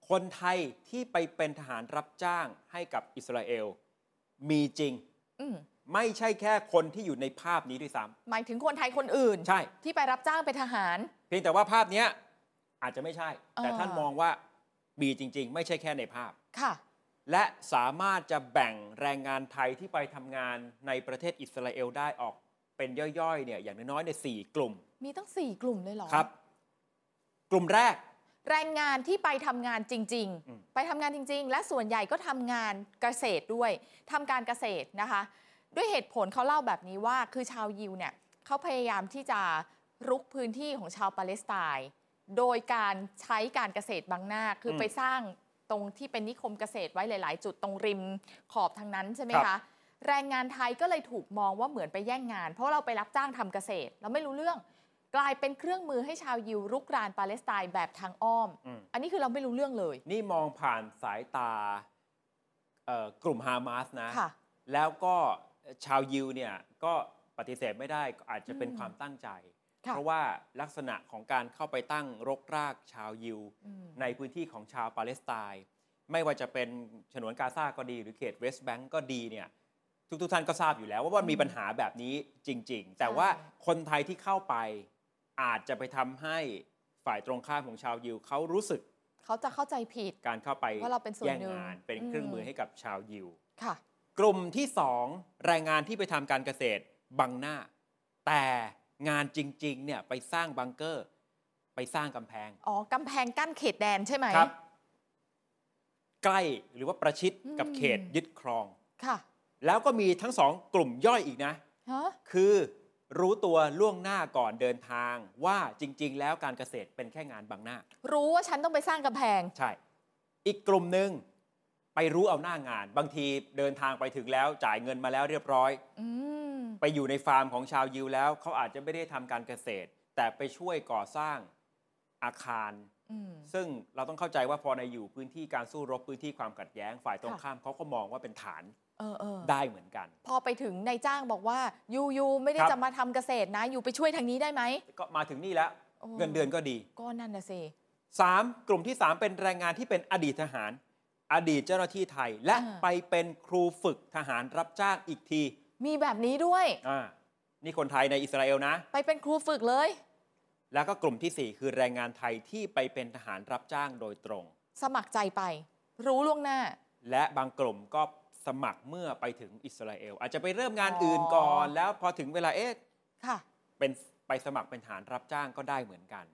คนไทยที่ไปเป็นทหารรับจ้างให้กับอิสราเอล มีจริงอืม ไม่ใช่แค่คนที่อยู่ในภาพนี้ด้วยซ้หมายถึงคนไทยคนอื่นำใช่ ที่ไปรับจ้างเป็นทหาร เพียงแต่ว่าภาพเนี้ยอาจจะไม่ใช่ แต่อ่าท่านมองว่ามีจริง ๆ ไม่ใช่แค่ในภาพ ค่ะ และสามารถจะแบ่งแรงงานไทยที่ไปทำงานในประเทศอิสราเอลได้ออกเป็นย่อยๆเนี่ยอย่างน้อยๆในสี่กลุ่มมีตั้งสี่กลุ่มเลยเหรอครับ กลุ่มแรก แรงงานที่ไปทำงานจริง อืม ๆ ไปทำงานจริง ๆ และส่วนใหญ่ก็ทำงานเกษตรด้วยทำการเกษตรนะคะ ด้วยเหตุผลเขาเล่าแบบนี้ว่าคือชาวยิวเนี่ยเขาพยายามที่จะรุกพื้นที่ของชาวปาเลสไตน์โดยการใช้การเกษตรบางหน้า คืออมไปสร้างตรงที่เป็นนิคมเกษตรไว้หลาย ๆ จุดตรงริมขอบทางนั้นใช่ไหมครัคะบแรงงานไทยก็เลยถูกมองว่าเหมือนไปแย่งงาน เพราะเราไปรับจ้างทำเกษตร เราไม่รู้เรื่อง กลายเป็นเครื่องมือให้ชาวยิวรุกรานปาเลสไตน์แบบทางอ้อมอืมอันนี้คือเราไม่รู้เรื่องเลย นี่มองผ่านสายตาเอ่อกลุ่มฮามาสนะค่ะแล้วก็ ชาวยิวเนี่ยก็ปฏิเสธไม่ได้ก็อาจจะเป็นอืมความตั้งใจค่ะเพราะว่าลักษณะของการเข้าไปตั้งรกรากชาวยิวอืมในพื้นที่ของชาวปาเลสไตน์ไม่ว่าจะเป็นฉนวนกาซาก็ดี หรือเขตเวสต์แบงก์ก็ดีเนี่ยทุกทุกๆท่านก็ทราบอยู่แล้วว่ามันมีปัญหาแบบนี้จริง ๆ แต่ว่าคนไทยที่เข้าไปอาจจะไปทำให้ฝ่ายตรงข้ามของชาวยิวเขารู้สึก เขาจะเข้าใจผิดการเข้าไปว่าเราเป็นส่วนแย่งหนึ่งงานเป็นอืมเครื่องมือให้กับชาวยิวค่ะ กลุ่มที่สองแรงงานที่ไปทำการเกษตรบังหน้า แต่งานจริงๆเนี่ยไปสร้างบังเกอร์ ไปสร้างกำแพง อ๋อกำแพงกั้นเขตแดนใช่ไหมครับ ใกล้หรือว่าประชิดกับอืมเขตยึดครองค่ะ แล้วก็มีทั้งสองกลุ่มย่อยอีกนะฮะคือรู้ตัวล่วงหน้าก่อนเดินทางว่าจริง ๆ แล้วการเกษตรเป็นแค่งานบังหน้า รู้ว่าฉันต้องไปสร้างกำแพง ใช่ อีกกลุ่มหนึ่ง ไปรู้เอาหน้างาน บางทีเดินทางไปถึงแล้วจ่ายเงินมาแล้วเรียบร้อยอืมไปอยู่ในฟาร์มของชาวยิวแล้วเขาอาจจะไม่ได้ทำการเกษตร แต่ไปช่วยก่อสร้างอาคารอืมซึ่งเราต้องเข้าใจว่าพอในอยู่พื้นที่การสู้รบพื้นที่ความขัดแย้งฝ่ายตรงค่ะข้ามเขาก็มองว่าเป็นฐานเออเออได้เหมือนกัน พอไปถึงนายจ้างบอกว่ายูยูไม่ได้ครับจะมาทำเกษตรนะอยู่ไปช่วยทางนี้ได้ไหมก็มาถึงนี่แล้วโอ้เงินเดือนก็ดี ก็นั่นนะสิ 3. กลุ่มที่ 3 เป็นแรงงานที่เป็นอดีตทหาร อดีตเจ้าหน้าที่ไทย และอ่า ไปเป็นครูฝึกทหารรับจ้างอีกทีมีแบบนี้ด้วย อ่านี่คนไทยในอิสราเอลนะ ไปเป็นครูฝึกเลย แล้วก็กลุ่มทีสี่4คือแรงงานไทยที่ไปเป็นทหารรับจ้างโดยตรง สมัครใจไป รู้ล่วงหน้า และบางกลุ่มก็สมัครเมื่อไปถึงอิสราเอล อาจจะไปเริ่มงานอ๋ออื่อื่นก่อนแล้วพอถึงเวลาเอ๊ะค่ะ เป็นไปสมัครเป็นทหารรับจ้างก็ได้เหมือนกัน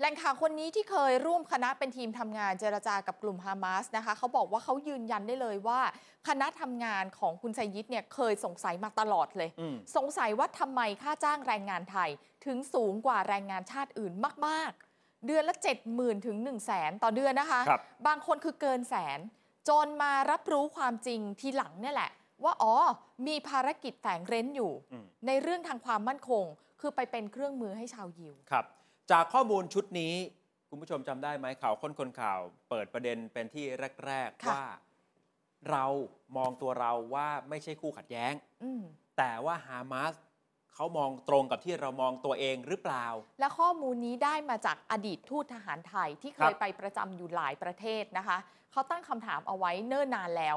แหล่งข่าวคนนี้ที่เคยร่วมคณะเป็นทีมทำงานเจรจากับกลุ่มฮามาสนะคะเขาบอกว่าเขายืนยันได้เลยว่า คณะทำงานของคุณไซยิดเนี่ยเคยสงสัยมาตลอดเลยอืมสงสัยว่าทำไมค่าจ้างแรงงานไทย ถึงสูงกว่าแรงงานชาติอื่นมาก ๆ เดือนละ 70,000ถึง1 0 0 0 0แสนต่อเดือนนะคะครับบางคนคือเกินแสน จนมารับรู้ความจริงทีหลังเนี่ยแหละ ว่าอ๋อมีภารกิจแฝงเร้นอยู่อืมในเรื่องทางความมั่นคง คือไปเป็นเครื่องมือให้ชาวยิวครับ จากข้อมูลชุดนี้ คุณผู้ชมจำได้ไหมข่าวค้นคนข่าว เปิดประเด็นเป็นที่แรกๆค่ะว่า เรามองตัวเราว่าไม่ใช่คู่ขัดแย้งอืมแต่ว่าฮามาสเขามองตรงกับที่เรามองตัวเองหรือเปล่า และข้อมูลนี้ได้มาจากอดีตทูตทหารไทยที่เคครัยบไปประจำอยู่หลายประเทศนะคะ เขาตั้งคำถามเอาไว้เนิ่นนานแล้ว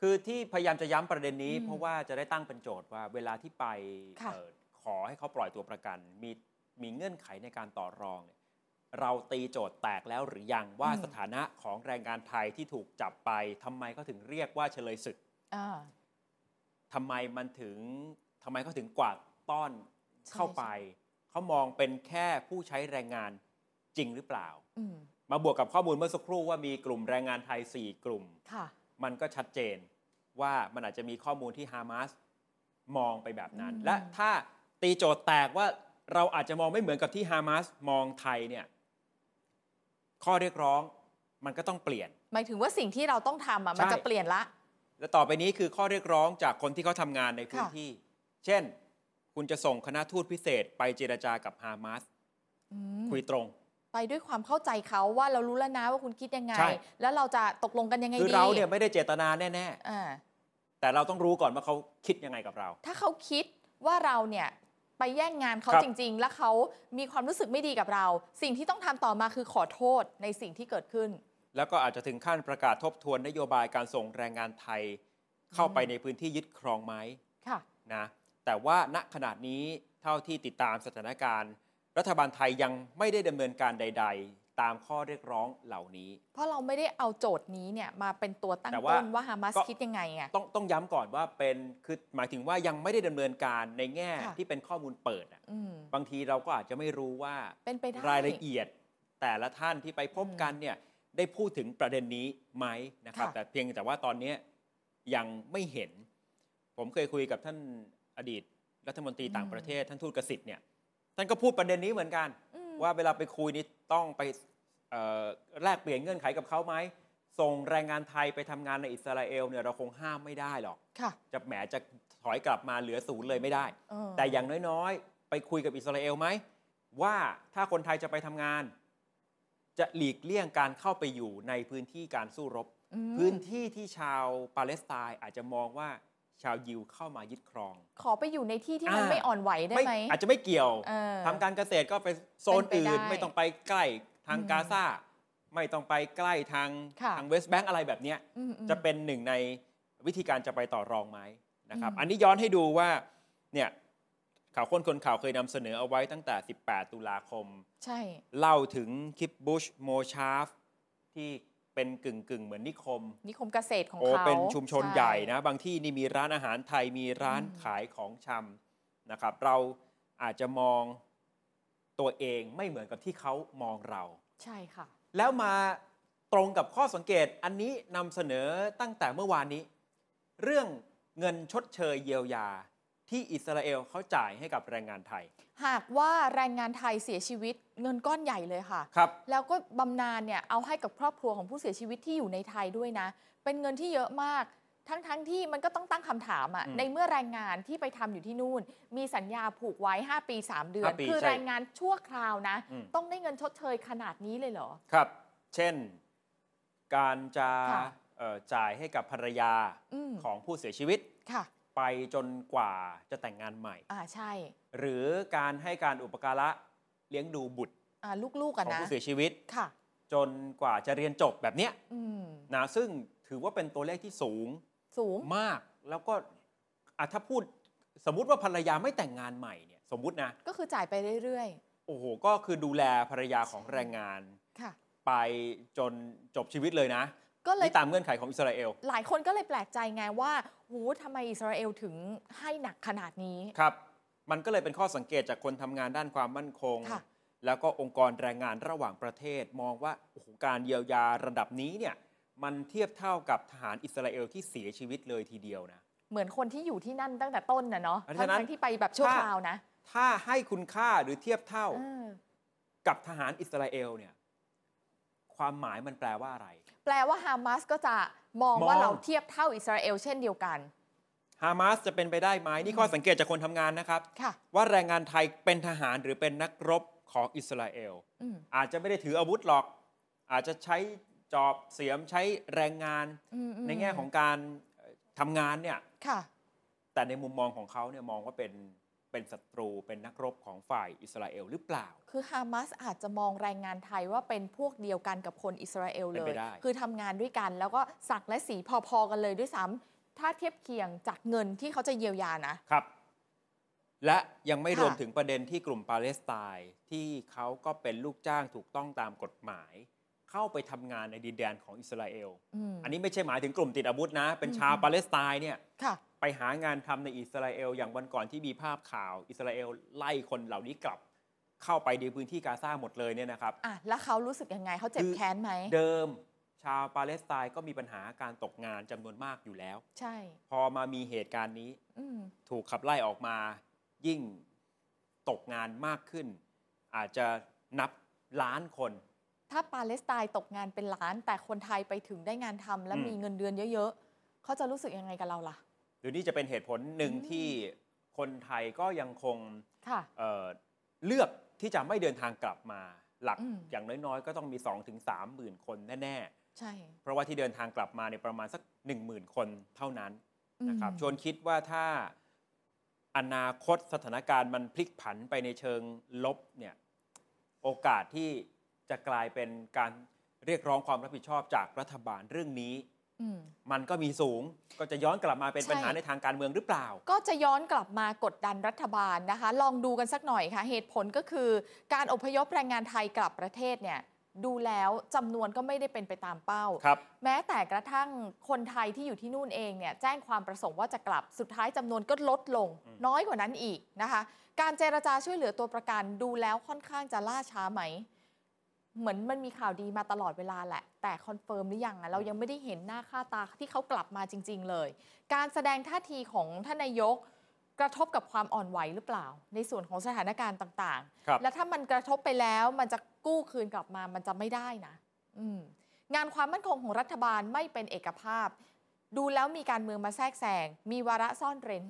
คือที่พยายามจะย้ำประเด็นนี้อืมเพราะว่าจะได้ตั้งเป็นโจทย์ว่าเวลาที่ไปค่ะเอ่อขอให้เขาปล่อยตัวประกัน มี มีเงื่อนไขในการต่อรองเนี่ยเราตีโจทย์แตกแล้วหรือยังว่าสถานะของแรงงานไทยที่ถูกจับไปทำไมเขาถึงเรียกว่าเฉลยศึกอ่าทำไมมันถึงทำไมเขาถึงกวาดต้อนใช่เข้าไป เขามองเป็นแค่ผู้ใช้แรงงานจจริงหรือเปล่าอืมมาบวกกับข้อมูลเมื่อสักครู่ว่ามีกลุ่มแรงงานไทย 4 กลุ่มค่ะมันก็ชัดเจนว่ามันอาจจะมีข้อมูลที่ฮามาสมองไปแบบนั้นอืมและถ้าตีโจทย์แตกว่า เราอาจจะมองไม่เหมือนกับที่ฮามาสมองไทยเนี่ยข้อเรียกร้องมันก็ต้องเปลี่ยน หมายถึงว่าสิ่งที่เราต้องทำอะมันใช่จะเปลี่ยนละ และต่อไปนี้คือข้อเรียกร้องจากคนที่เขาทำงานในพื้นค่ะที่ เช่น คุณจะส่งคณะทูตพิเศษไปเจรจากับฮามาสอืมคุยตรง ไปด้วยความเข้าใจเขาว่าเรารู้แล้วนะว่าคุณคิดยังไงใช่แล้วเราจะตกลงกันยังไงคือดีเราเนี่ยไม่ได้เจตนาแน่อ่าๆแต่เราต้องรู้ก่อนว่าเขาคิดยังไงกับเรา ถ้าเขาคิดว่าเราเนี่ย ไปแย่งงานเขาครับ จริง ๆ แล้วเขามีความรู้สึกไม่ดีกับเรา สิ่งที่ต้องทำต่อมาคือขอโทษในสิ่งที่เกิดขึ้น แล้วก็อาจจะถึงขั้นประกาศทบทวนนโยบายการส่งแรงงานไทย เข้าไปในพื้นที่ยึดครองไหมค่ะ นะแต่ว่าณขนาดนี้เท่าที่ติดตามสถานการณ์ รัฐบาลไทยยังไม่ได้ดำเนินการใด ๆ ตามข้อเรียกร้องเหล่านี้ เพราะเราไม่ได้เอาโจทย์นี้เนี่ยมาเป็นตัวตั้งแต่ว่าต้นว่าฮามาสก็ คิดยังไงอะ ต้องต้องย้ำก่อนว่าเป็นคือหมายถึงว่ายังไม่ได้ดำเนินการในแง่ค่ะ ที่เป็นข้อมูลเปิดอะอืมบางทีเราก็อาจจะไม่รู้ว่าเป็นไปได้ รายละเอียด แต่ละท่านที่ไปพบกันเนี่ยได้พูดถึงประเด็นนี้ไหมนะครับ ค่ะ แต่เพียงแต่ว่าตอนนี้ยังไม่เห็น ผมเคยคุยกับท่านอดีตรัฐมนตรีต่างประเทศ ท่านทูตกสิทธิ์เนี่ยท่านก็พูดประเด็นนี้เหมือนกัน อืม ว่าเวลาไปคุยนี่ต้องไปเอ่อแลกเปลี่ยนเงื่อนไขกับเขาไหมส่งแรงงานไทยไปทำงานในอิสราเอลเนี่ยเราคงห้ามไม่ได้หรอกค่ะจะแหมจะถอยกลับมาเหลือศูนย์เลยไม่ได้เออแต่อย่างน้อยๆ ไปคุยกับอิสราเอลไหมว่าถ้าคนไทยจะไปทำงาน จะหลีกเลี่ยงการเข้าไปอยู่ในพื้นที่การสู้รบอืมพื้นที่ที่ชาวปาเลสไตน์อาจจะมองว่า ชาวยิวเข้ามายึดครอง ขอไปอยู่ในที่ที่มันอ่าไม่อ่อนไหวได้ไหมอาจจะไม่เกี่ยวเออทำการเกษตรก็ไปโซนเป็นไปอื่นได้ไม่ต้องไปใกล้ทางอืมกาซาไม่ต้องไปใกล้ทางค่ะทางเวสต์แบงก์อะไรแบบเนี้ยอืมอืมจะเป็นหนึ่งในวิธีการจะไปต่อรองไหมนะครับอืมอันนี้ย้อนให้ดูว่าเนี่ยข่าวค้นคนข่าวเคยนำเสนอเอาไว้ตั้งแต่ 18 ตุลาคม ใช่ เล่าถึงคิปบุชโมชาฟที่ เป็นกึ่งกึ่งๆเหมือนนิคม นิคมเกษตรของโอ้เขาเป็นชุมชนช่ใหญ่นะ บางที่นี่มีร้านอาหารไทยมีร้านอืมขายของชำนะครับ เราอาจจะมองตัวเองไม่เหมือนกับที่เขามองเรา ใช่ค่ะ แล้วมาตรงกับข้อสังเกตอันนี้นำเสนอตั้งแต่เมื่อวานนี้ เรื่องเงินชดเชยเยียวยา ที่อิสราเอลเขาจ่ายให้กับแรงงานไทย หากว่าแรงงานไทยเสียชีวิตเงินก้อนใหญ่เลยค่ะ ครับ แล้วก็บำนาญเนี่ยเอาให้กับครอบครัวของผู้เสียชีวิตที่อยู่ในไทยด้วยนะ เป็นเงินที่เยอะมาก ทั้งๆทที่มันก็ต้องตั้งคำถามอะอืมในเมื่อแรงงานที่ไปทำอยู่ที่นู่น มีสัญญาผูกไว้ 5 ปี 3 เดือน ห้าปีคือใช่แรงงานชั่วคราวนะ อืม ต้องได้เงินชดเชยขนาดนี้เลยเหรอ ครับ เช่น การจะค่ะ เอ่อจ่ายให้กับภรรยาอืมของผู้เสียชีวิต ค่ะ ไปจนกว่าจะแต่งงานใหม่ อ่าใช่ หรือการให้การอุปการะเลี้ยงดูบุตรอ่าลูกๆขกันองนะผู้เสียชีวิต ค่ะ จนกว่าจะเรียนจบแบบเนี้ยอืม นะซึ่งถือว่าเป็นตัวเลขที่สูงสูง มาก แล้วก็อะถ้าพูดสมมุติว่าภรรยาไม่แต่งงานใหม่เนี่ยสมมุตินะก็คือจ่ายไปเรื่อยโอ้โหก็คือดูแลภรรยาของแรงงาน ๆ ค่ะ ไปจนจบชีวิตเลยนะ ก็เลย นี่ตามเงื่อนไขของอิสราเอล หลายคนก็เลยแปลกใจไงว่าโหทำไมอิสราเอลถึงให้หนักขนาดนี้ ครับ มันก็เลยเป็นข้อสังเกตจากคนทำงานด้านความมั่นคง ค่ะ แล้วก็องค์กรแรงงานระหว่างประเทศมองว่าโอ้โหการเยียวยาระดับนี้เนี่ยมันเทียบเท่ากับทหารอิสราเอลที่เสียชีวิตเลยทีเดียวนะ เหมือนคนที่อยู่ที่นั่นตั้งแต่ต้นนะเนาะเพราะฉะนั้น ทั้งๆที่ไปแบบชั่วถ้าคราวนะถ้าให้คุณค่าหรือเทียบเท่า เออ กับทหารอิสราเอลเนี่ย ความหมายมันแปลว่าอะไร แปลว่าฮามาสก็จะมองมอง ว่าเราเทียบเท่าอิสราเอลเช่นเดียวกัน ฮามาสจะเป็นไปได้ไหมนี่ข้อสังเกตจากคนทำงานนะครับ ค่ะ ว่าแรงงานไทยเป็นทหารหรือเป็นนักรบของอิสราเอล อืม อาจจะไม่ได้ถืออาวุธหรอก อาจจะใช้จอบเสียมใช้แรงงานอืมอืมในแง่ของการเอ่อทำงานเนี่ย ค่ะ แต่ในมุมมองของเขาเนี่ยมองว่าเป็น เป็นศัตรูเป็นนักรบของฝ่ายอิสราเอลหรือเปล่า คือฮามาสอาจจะมองแรงงานไทยว่าเป็นพวกเดียวกันกับคนอิสราเอลเป็นเลไปยได้คือทำงานด้วยกัน แล้วก็สักและสีพอๆกันเลยด้วยซ้ำถ้าเทียบเคียงจากเงินที่เขาจะเยียวยานะครับ และยังไม่ค่ะรวมถึงประเด็นที่กลุ่มปาเลสไตน์ที่เขาก็เป็นลูกจ้างถูกต้องตามกฎหมาย เข้าไปทำงานในดินแดนของอิสราเอลอืมอันนี้ไม่ใช่หมายถึงกลุ่มติดอาวุธนะ เป็นอืมชาวปาเลสไตน์เนี่ยค่ะไปหางานทำในอิสราเอล อย่างวันก่อนที่มีภาพข่าวอิสราเอลไล่คนเหล่านี้กลับ เข้าไปในพื้นที่กาซาหมดเลยเนี่ยนะครับอะแล้วเขารู้สึกยังไงเขาเจ็บคือแค้นไหม เดิม ชาวปาเลสไตน์ก็มีปัญหาการตกงานจำนวนมากอยู่แล้ว ใช่ พอมามีเหตุการณ์นี้อืมถูกขับไล่ออกมา ยิ่งตกงานมากขึ้น อาจจะนับล้านคน ถ้าปาเลสไตน์ตกงานเป็นล้าน แต่คนไทยไปถึงได้งานทำและอืมมีเงินเดือนเยอะๆเขาจะรู้สึกยังไงกับเราล่ะหรือนี่จะเป็นเหตุผลหนึ่งอืมที่คนไทยก็ยังคงค่ะเอ่อเลือกที่จะไม่เดินทางกลับมาหลักอืมอย่างน้อยๆ ก็ต้องมี 2-3ถึง3หมื่นคนแน่ใช่ๆเพราะว่าที่เดินทางกลับมาในยประมาณสัก 1 0,000 คนเท่านั้นนะครับอืมชวนคิดว่าถ้าอนาคตสถานการณ์มันพลิกผันไปในเชิงลบเนี่ยโอกาสที่ จะกลายเป็นการเรียกร้องความรับผิดชอบจากรัฐบาลเรื่องนี้อืมมันก็มีสูงก็จะย้อนกลับมาเป็นใช่ปัญหาในทางการเมืองหรือเปล่า ก็จะย้อนกลับมากดดันรัฐบาลนะคะ ลองดูกันสักหน่อยค่ะ เหตุผลก็คือ การอพยพแรงงานไทยกลับประเทศเนี่ยดูแล้วจำนวนก็ไม่ได้เป็นไปตามเป้าครับแม้แต่กระทั่งคนไทยที่อยู่ที่นู่นเองเนี่ยแจ้งความประสงค์ว่าจะกลับสุดท้ายจำนวนก็ลดลงอืมน้อยกว่านั้นอีกนะคะ การเจรจาช่วยเหลือตัวประกันดูแล้วค่อนข้างจะล่าช้าไหม เหมือนมันมีข่าวดีมาตลอดเวลาแหละ แต่ confirm หรือยังอะเรายังไม่ได้เห็นหน้าค่าตาที่เขากลับมาจริง ๆ เลย การแสดงท่าทีของท่านนายกกระทบกับความอ่อนไหวหรือเปล่า ในส่วนของสถานการณ์ต่างครับ ๆ และถ้ามันกระทบไปแล้วมันจะกู้คืนกลับมามันจะไม่ได้นะ อืมงานความมั่นคงของรัฐบาลไม่เป็นเอกภาพ ดูแล้วมีการเมืองมาแทรกแซงมีวาระซ่อนเร้น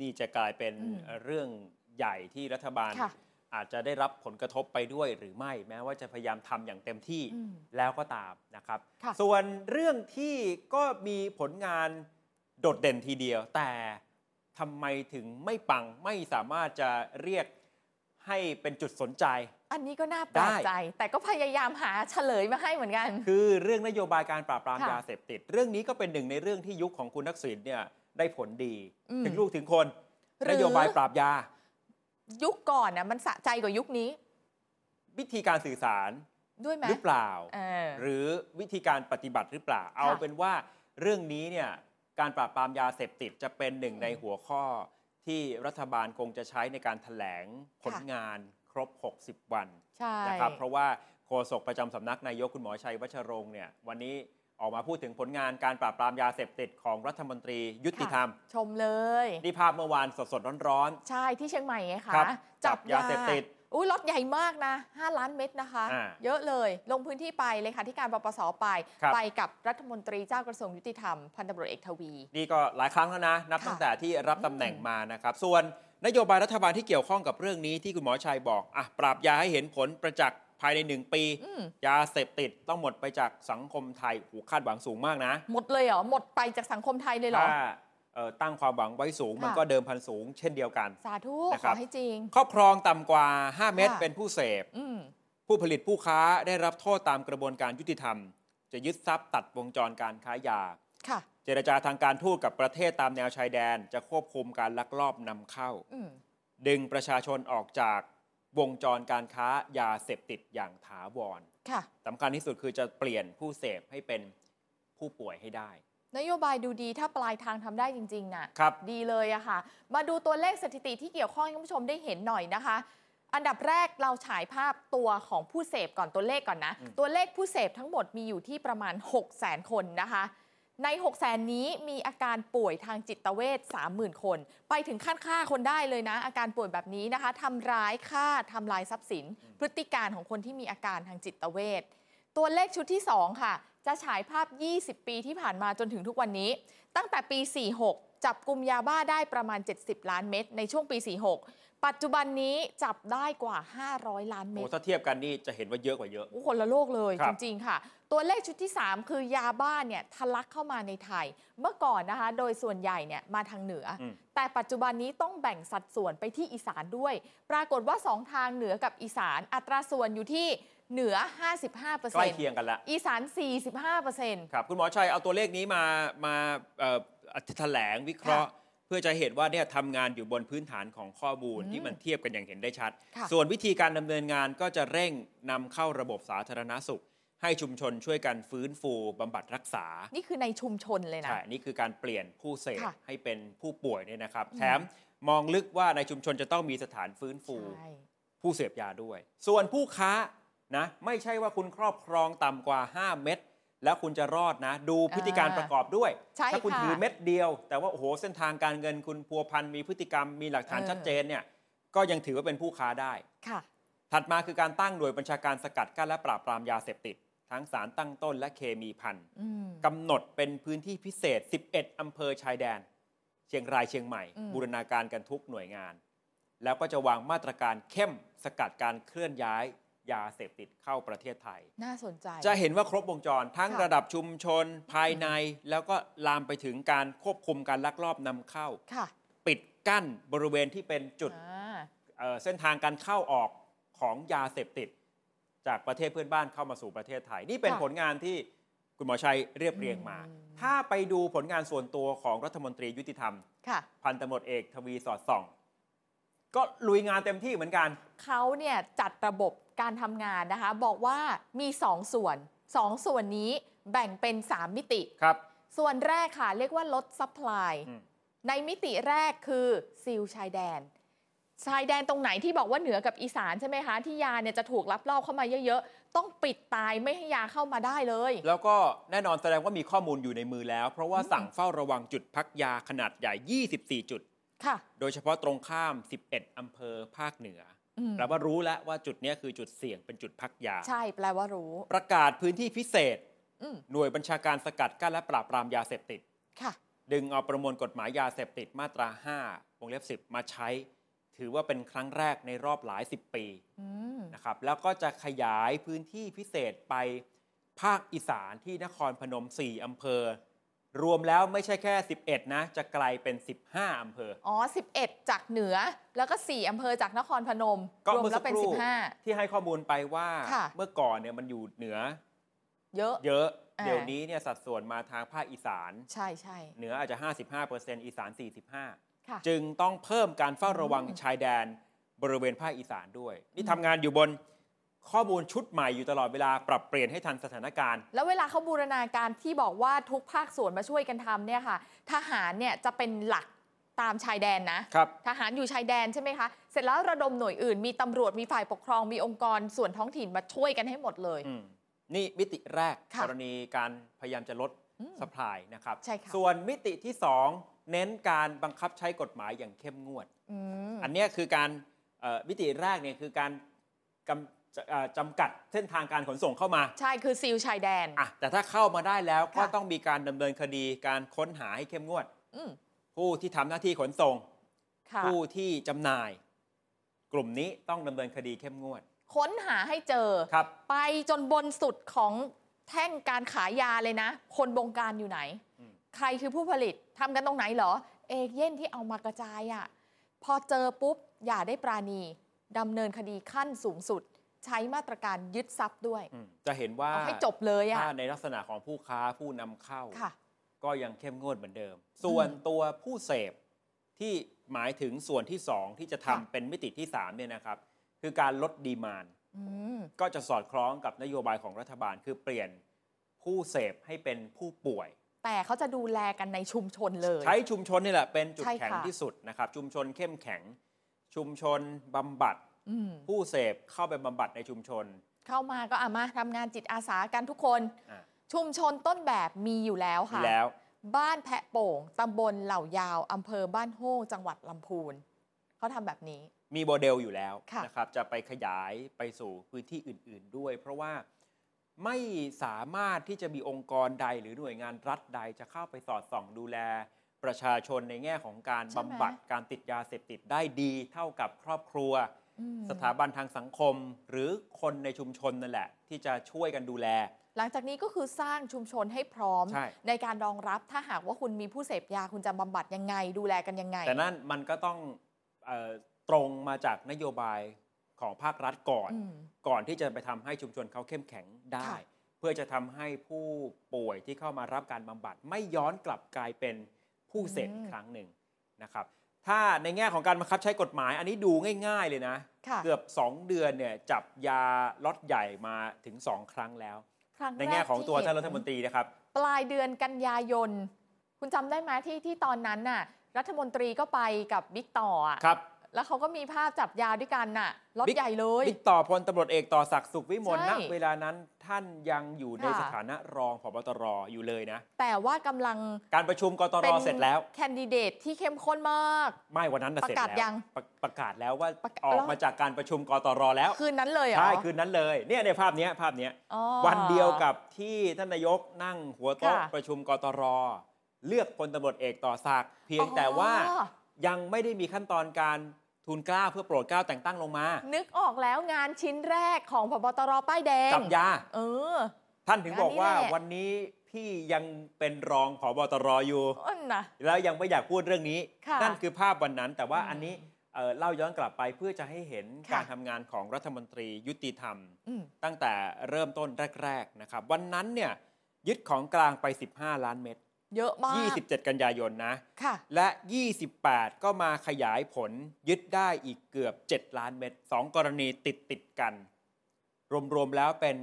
นี่จะกลายเป็นอืมเรื่องใหญ่ที่รัฐบาลค่ะ อาจจะได้รับผลกระทบไปด้วยหรือไม่แม้ว่าจะพยายามทำอย่างเต็มที่อืมแล้วก็ตามนะครับค่ะส่วนเรื่องที่ก็มีผลงานโดดเด่นทีเดียว แต่ทำไมถึงไม่ปังไม่สามารถจะเรียกให้เป็นจุดสนใจ อันนี้ก็น่าแปลกได้ใจ แต่ก็พยายามหาเฉลยมาให้เหมือนกัน คือเรื่องนโยบายการปราบปรามค่ะยาเสพติด เรื่องนี้ก็เป็นหนึ่งในเรื่องที่ยุคของคุณทักษิณเนี่ยได้ผลดีอืมถึงลูกถึงคนหรืนอโยบายปราบยา ยุคก่อนน่ะมันสะใจกว่ายุคนี้ วิธีการสื่อสารด้วยไหมหรือเปล่าเออหรือวิธีการปฏิบัติหรือเปล่า เอาเป็นว่าเรื่องนี้เนี่ยการปราบปรามยาเสพติดจะเป็นหนึ่งในหัวข้อที่รัฐบาลคงจะใช้ในการถแถลงผลงานครบ 60 วันใช่นะครับเพราะว่าโฆษกประจำสำนักนายกคุณหมอชัยวัชรงค์เนี่ยวันนี้ ออกมาพูดถึงผลงานการปราบปรามยาเสพติดของรัฐมนตรียุติธรรม ชมเลย นี่ภาพเมื่อวานสดๆร้อนใช่ที่เชียงใหม่ไงคะครับจับยาเสพติดอุ้ยรถใหญ่มากนะ 5 ล้านเม็ดนะคะอ่าเยอะเลยลงพื้นที่ไปเลยค่ะที่การปปสไปครับไปกับรัฐมนตรีเจ้ากระทรวงยุติธรรมพันตำรวจเอกทวีๆนี่ก็หลายครั้งแล้วนะ นับค่ะตั้งแต่ที่รับตำแหน่งมานะครับ ส่วนนโยบายรัฐบาลที่เกี่ยวข้องกับเรื่องนี้ที่คุณหมอชัยบอกอะปราบยาให้เห็นผลประจักษ์ ภายในหนึ่งปีอืมยาเสพติดต้องหมดไปจากสังคมไทยหูคาดหวังสูงมากนะ หมดเลยเหรอ หมดไปจากสังคมไทยเลยเหรอถ้าเอ่อตั้งความหวังไว้สูงค่ะมันก็เดิมพันสูง เช่นเดียวกัน สาธุนะขครัอบให้จริง ครอบครองต่ำกว่า 5 เม็ดค่ะเป็นผู้เสพอืมผู้ผลิตผู้ค้าได้รับโทษตามกระบวนการยุติธรรม จะยึดทรัพย์ตัดวงจรการค้ายาค่ะเจรจาทางการทูตกับประเทศตามแนวชายแดน จะควบคุมการลักลอบนำเข้าอืมดึงประชาชนออกจาก วงจรการค้ายาเสพติดอย่างถาวรค่ะสำคัญที่สุดคือจะเปลี่ยนผู้เสพให้เป็นผู้ป่วยให้ได้ นโยบายดูดีถ้าปลายทางทำได้จริงๆน่ะครับดีเลยอะค่ะ มาดูตัวเลขสถิติที่เกี่ยวข้องให้คุณผู้ชมได้เห็นหน่อยนะคะ อันดับแรกเราฉายภาพตัวของผู้เสพก่อนตัวเลขก่อนนะอืมตัวเลขผู้เสพทั้งหมดมีอยู่ที่ประมาณ 6 0 0 0 0 0 คนนะคะ ใน 6 0 0 0 0 0นี้มีอาการป่วยทางจิตเวช30,000 คน ไปถึงขั้นฆ่าคนได้เลยนะ อาการป่วยแบบนี้นะคะทำร้ายฆ่าทำลายทรัพย์สิน พฤติการของคนที่มีอาการทางจิตเวชตัวเลขชุดที่ 2 ค่ะ จะฉายภาพ 20 ปีที่ผ่านมาจนถึงทุกวันนี้ ตั้งแต่ปี 46 จับกลุ่มยาบ้าได้ประมาณ 70 ล้านเม็ดในช่วงปี 46 ปัจจุบันนี้จับได้กว่า 500 ล้านเม็โอ้ดถ้าเทียบกันนี่จะเห็นว่าเยอะกว่าเยอะโอ้คนละโลกเลยครัจบริง ๆ ค่ะ ตัวเลขชุดที่ 3 คือยาบ้าเนี่ยทะลักเข้ามาในไทย เมื่อก่อนนะคะ โดยส่วนใหญ่เนี่ยมาทางเหนืออมแต่ปัจจุบันนี้ต้องแบ่งสัดส่วนไปที่อีสานด้วย ปรากฏว่า 2 ทางเหนือกับอีสานอัตราส่วนอยู่ที่เหนือ 55%ใกล้เคียงกันละ อีสาน 45%ครับ คุณหมอชัยเอาตัวเลขนี้มา มาเอ่อแถลงวิเคราะห์เพื่อจะเห็นว่าเนี่ยทำงานอยู่บนพื้นฐานของข้อมูลอืมที่มันเทียบกันอย่างเห็นได้ชัดค่ะส่วนวิธีการดำเนินงานก็จะเร่งนำเข้าระบบสาธารณสุข ให้ชุมชนช่วยกันฟื้นฟูบำบัดรักษา นี่คือในชุมชนเลยนะ ใช่ นี่คือการเปลี่ยนผู้เสพค่ะให้เป็นผู้ป่วยเนี่ยนะครับอืมแถมมองลึกว่าในชุมชนจะต้องมีสถานฟื้นฟูใช่ผู้เสพยาด้วย ส่วนผู้ค้านะไม่ใช่ว่าคุณครอบครองต่ำกว่า 5 เม็ด แล้วคุณจะรอดนะ ดูพฤติการอ่าประกอบด้วยใช่ถ้าคุณค่ะถือเม็ดเดียว แต่ว่าโอ้โหเส้นทางการเงินคุณพัวพันมีพฤติกรรมมีหลักฐานเออชัดเจนเนี่ยก็ยังถือว่าเป็นผู้ค้าได้ค่ะถัดมาคือการตั้งหน่วยบัญชาการสกัดกั้นและปราบปรามยาเสพติด ทั้งสารตั้งต้นและเคมีพันอืมกำหนดเป็นพื้นที่พิเศษ 11 อำเภอชายแดน เชียงรายเชียงใหม่อืมบูรณาการกันทุกหน่วยงาน แล้วก็จะวางมาตรการเข้มสกัดการเคลื่อนย้าย ยาเสพติดเข้าประเทศไทย น่าสนใจ จะเห็นว่าครบวงจรทั้งค่ะระดับชุมชนภายใน แล้วก็ลามไปถึงการควบคุมการลักลอบนำเข้าค่ะปิดกั้นบริเวณที่เป็นจุดอ่าเอ่อเส้นทางการเข้าออกของยาเสพติด จากประเทศเพื่อนบ้านเข้ามาสู่ประเทศไทย นี่เป็นค่ะผลงานที่คุณหมอชัยเรียบเรียงมาอืมถ้าไปดูผลงานส่วนตัวของรัฐมนตรียุติธรรมค่ะพันตำรวจเอกทวีสอดส่อง ก็ลุยงานเต็มที่เหมือนกัน เขาเนี่ยจัดระบบ การทำงานนะคะ บอกว่ามี 2 ส่วน 2 ส่วนนี้แบ่งเป็น 3 มิติครับ ส่วนแรกค่ะ เรียกว่าลด supply อืมในมิติแรกคือ seal ชายแดน ชายแดนตรงไหนที่บอกว่าเหนือกับอีสานใช่ไหมคะที่ยาเนี่ยจะถูกลับลอบเข้ามาเยอะๆ ต้องปิดตายไม่ให้ยาเข้ามาได้เลย แล้วก็แน่นอนแสดงว่ามีข้อมูลอยู่ในมือแล้ว เพราะว่าอืมสั่งเฝ้าระวังจุดพักยาขนาดใหญ่ 24 จุด ค่ะ โดยเฉพาะตรงข้าม 11 อำเภอภาคเหนืออืม แปลว่ารู้แล้วว่าจุดเนี้ยคือจุดเสี่ยงเป็นจุดพักยา ใช่แปลว่ารู้ ประกาศพื้นที่พิเศษอืมหน่วยบัญชาการสกัดกั้นและปราบปรามยาเสพติดค่ะ ดึงเอาประมวลกฎหมายยาเสพติดมาตรา 5 วงเล็บ 10 มาใช้ ถือว่าเป็นครั้งแรกในรอบหลาย10ปีอืมนะครับแล้วก็จะขยายพื้นที่พิเศษไปภาคอีสานที่นครพนม 4 อำเภอ รวมแล้วไม่ใช่แค่ 11 นะ จะกลายเป็น 15 อำเภอ อ๋อ 11 จากเหนือ แล้วก็ 4 อำเภอจากนครพนม ก็รวมเมื่อแล้สัวกเป็นครู่15 ที่ให้ข้อมูลไปว่าค่ะเมื่อก่อนเนี่ยมันอยู่เหนือ เยอะ เยอะอ่าเดี๋ยวนี้เนี่ยสัดส่วนมาทางภาคอีสาน ใช่ใช่เหนืออาจจะ 55%อีสาน 45ค่ะจึงต้องเพิ่มการเฝ้าระวังอืมชายแดนบริเวณภาคอีสานด้วย นี่ทำงานอยู่บน ข้อมูลชุดใหม่อยู่ตลอดเวลาปรับเปลี่ยนให้ทันสถานการณ์ แล้วเวลาเขาบูรณาการที่บอกว่าทุกภาคส่วนมาช่วยกันทำเนี่ยค่ะ ทหารเนี่ยจะเป็นหลักตามชายแดนนะครับ ทหารอยู่ชายแดนใช่ไหมคะ เสร็จแล้วระดมหน่วยอื่น มีตำรวจมีฝ่ายปกครองมีองค์กรส่วนท้องถิ่นมาช่วยกันให้หมดเลย อืมนี่มิติแรกค่ะกรณีการพยายามจะลดอืมสปายนะครับ ใช่ค่ะ ส่วนมิติที่2เน้นการบังคับใช้กฎหมายอย่างเข้มงวด อืม อันเนี้ยคือการเอ่อมิติแรกเนี่ยคือการกำ จะเอ่อจำกัดเส้นทางการขนส่งเข้ามา ใช่คือซีลชายแดนอะแต่ถ้าเข้ามาได้แล้วก็ค่ะต้องมีการดำเนินคดีการค้นหาให้เข้มงวดอืมผู้ที่ทำหน้าที่ขนส่งค่ะผู้ที่จำหน่าย กลุ่มนี้ต้องดำเนินคดีเข้มงวด ค้นหาให้เจอครับ ไปจนบนสุดของแท่งการขายยาเลยนะ คนบงการอยู่ไหนอืมใครคือผู้ผลิตทำกันตรงไหนเหรอ เอเย่นที่เอามากระจายอะ่ะพอเจอปุ๊บอย่าได้ปราณีดำเนินคดีขั้นสูงสุด ใช้มาตรการยึดทรัพย์ด้วยอืมจะเห็นว่าเอาให้จบเลยอะ่ะถ้าในลักษณะของผู้ค้าผู้นำเข้าค่ะก็ยังเข้มงวดเหมือนเดิม ส่วนตัวผู้เสพที่หมายถึงส่วนที่ 2 ที่จะทำค่ะเป็นมิติที่3เนี่ยนะครับ คือการลดดีมานอืมก็จะสอดคล้องกับนโยบายของรัฐบาลคือเปลี่ยนผู้เสพให้เป็นผู้ป่วย แต่เขาจะดูแลกันในชุมชนเลย ใช้ชุมชนนี่แหละเป็นจุดใช่แข็งค่ะที่สุดนะครับ ชุมชนเข้มแข็ง ชุมชนบำบัดอืม ผู้เสพเข้าไปบำบัดในชุมชน เข้ามาก็อามาทำงานจิตอาสากันทุกคนอะชุมชนต้นแบบมีอยู่แล้วมีค่ะแล้ว บ้านแพะโป่งตำบลเหล่ายาวอำเภอบ้านโฮ่งจังหวัดลำพูนเขาทำแบบนี้มีโมเดลอยู่แล้วค่ะนะครับ จะไปขยายไปสู่พื้นที่อื่น ๆ ด้วย เพราะว่าไม่สามารถที่จะมีองค์กรใดหรือหน่วยงานรัฐใดจะเข้าไปสอดส่องดูแล ประชาชนในแง่ของการใช่ไหมบำบัดการติดยาเสพติดได้ดี เท่ากับครอบครัวอืม สถาบันทางสังคม หรือคนในชุมชนนั่นแหละ ที่จะช่วยกันดูแล หลังจากนี้ก็คือสร้างชุมชนให้พร้อมใช่ในการรองรับถ้าหากว่าคุณมีผู้เสพยาคุณจะบำบัดยังไง ดูแลกันยังไง แต่นั่นมันก็ต้องเออตรงมาจากนโยบายของภาครัฐก่อนอืมก่อนที่จะไปทำให้ชุมชนเขาเข้มแข็งได้ค่ะเพื่อจะทำให้ผู้ป่วยที่เข้ามารับการบำบัด ไม่ย้อนกลับกลายเป็นผู้เสพอีกครั้งหนึ่งนะครับ ถ้าในแง่ของการบังคับใช้กฎหมายอันนี้ดูง่าย ๆ เลยนะค่ะเกือบ 2 เดือนเนี่ยจับยาล็อตใหญ่มาถึง 2 ครั้งแล้วครั้งในแง่ของตัวรกท่านที่รัฐมนตรีนะครับ ปลายเดือนกันยายน คุณจำได้ไหมที่ที่ตอนนั้นน่ะรัฐมนตรีก็ไปกับบิ๊กต่ออะครับ แล้วเขาก็มีภาพจับยาด้วยกันน่ะรถบิ๊ก ใหญ่เลย บิ๊กต่อพลตำรวจเอกต่อศักดิ์สุขวิมลใช่ณเวลานั้นท่านยังอยู่ในค่ะ สถานะรองผบตรอยู่เลยนะ แต่ว่ากำลังการประชุมกตรเป็นเสร็จแล้ว แคนดิเดตที่เข้มข้นมาก ไม่วันนั้นน่ะประเสร็จกาศแล้วยังประประกาศแล้วว่าประกาศออกแล้วมาจากการประชุมกตรแล้วคืนนั้นเลยเหรอใช่คืนนั้นเลยเนี่ยในภาพเนี้ยภาพเนี้ย อ๋อ วันเดียวกับที่ท่านนายกนั่งหัวโต๊ะค่ะ ประชุมกตร เลือกพลตำรวจเอกต่อศักดิ์เพียงแต่ว่าอ๋อ ยังไม่ได้มีขั้นตอนการ ทูลเกล้าเพื่อโปรดเกล้าแต่งตั้งลงมา นึกออกแล้วงานชิ้นแรกของพบตรป้ายแดงจับยา เออ ท่านถึงบอกว่าอันนี้แหละวันนี้พี่ยังเป็นรองผบตรอยู่อันนะแล้วยังไม่อยากพูดเรื่องนี้ค่ะนั่นคือภาพวันนั้น แต่ว่าอืมอันนี้เอ่อเล่าย้อนกลับไปเพื่อจะให้เห็นค่ะการทำงานของรัฐมนตรียุติธรรมอืมตั้งแต่เริ่มต้นแรก ๆนะครับ วันนั้นเนี่ยยึดของกลางไป 15 ล้านเม็ด เยอะมาก 27 กันยายนนะค่ะ และ 28 ก็มาขยายผลยึดได้อีกเกือบ 7 ล้านเม็ดสองกรณีติดติดๆกัน รวม ๆ แล้วเป็น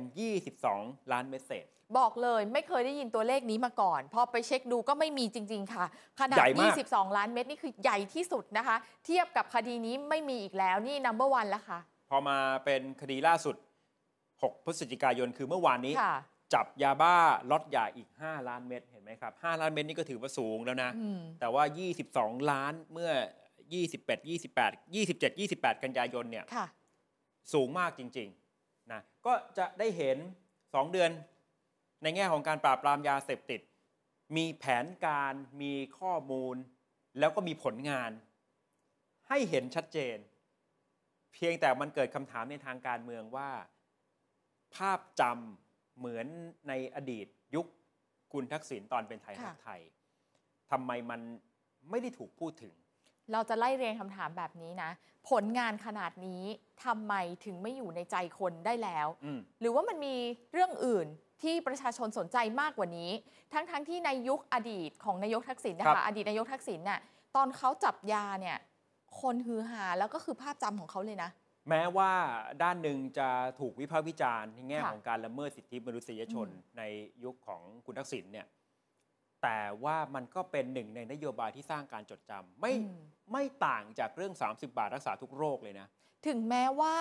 22 ล้านเม็ดเศษ บอกเลยไม่เคยได้ยินตัวเลขนี้มาก่อน พอไปเช็คดูก็ไม่มีจริง ๆ ค่ะ ขนาดใหญ่มาก22 ล้านเม็ดนี่คือใหญ่ที่สุดนะคะ เทียบกับคดีนี้ไม่มีอีกแล้วนี่ number one แล้วค่ะ พอมาเป็นคดีล่าสุด 6 พฤศจิกายนคือเมื่อวานนี้ค่ะ จับยาบ้าล็อตใหญ่อีก 5 ล้านเม็ดเห็นไหมครับ 5 ล้านเม็ดนี่ก็ถือว่าสูงแล้วนะอืมแต่ว่า 22 ล้านเมื่อ28 28 27 28 กันยายนเนี่ยค่ะสูงมากจริงๆนะก็จะได้เห็น 2 เดือนในแง่ของการปราบปรามยาเสพติด มีแผนการมีข้อมูล แล้วก็มีผลงาน ให้เห็นชัดเจน เพียงแต่มันเกิดคำถามในทางการเมืองว่า ภาพจำ เหมือนในอดีตยุคคุณทักษิณตอนเป็นไทยค่ะรักไทยทำไมมันไม่ได้ถูกพูดถึง เราจะไล่เรียงคำถามแบบนี้นะ ผลงานขนาดนี้ทำไมถึงไม่อยู่ในใจคนได้แล้วอืมหรือว่ามันมีเรื่องอื่นที่ประชาชนสนใจมากกว่านี้ ทั้งๆทที่ในยุคอดีตของนายกทักษิณนะครัคะบอดีตนายกทักษิณน่ะตอนเขาจับยาเนี่ย คนฮือฮาแล้วก็คือภาพจำของเขาเลยนะ แม้ว่าด้านหนึ่งจะถูกวิพากษ์วิจารณ์ในแง่ค่ะของการละเมิดสิทธิมนุษยชนอืมในยุคของคุณทักษิณเนี่ยแต่ว่ามันก็เป็นหนึ่งในนโยบายที่สร้างการจดจำไม่อืมไม่ต่างจากเรื่อง 30 บาทรักษาทุกโรคเลยนะ ถึงแม้ว่า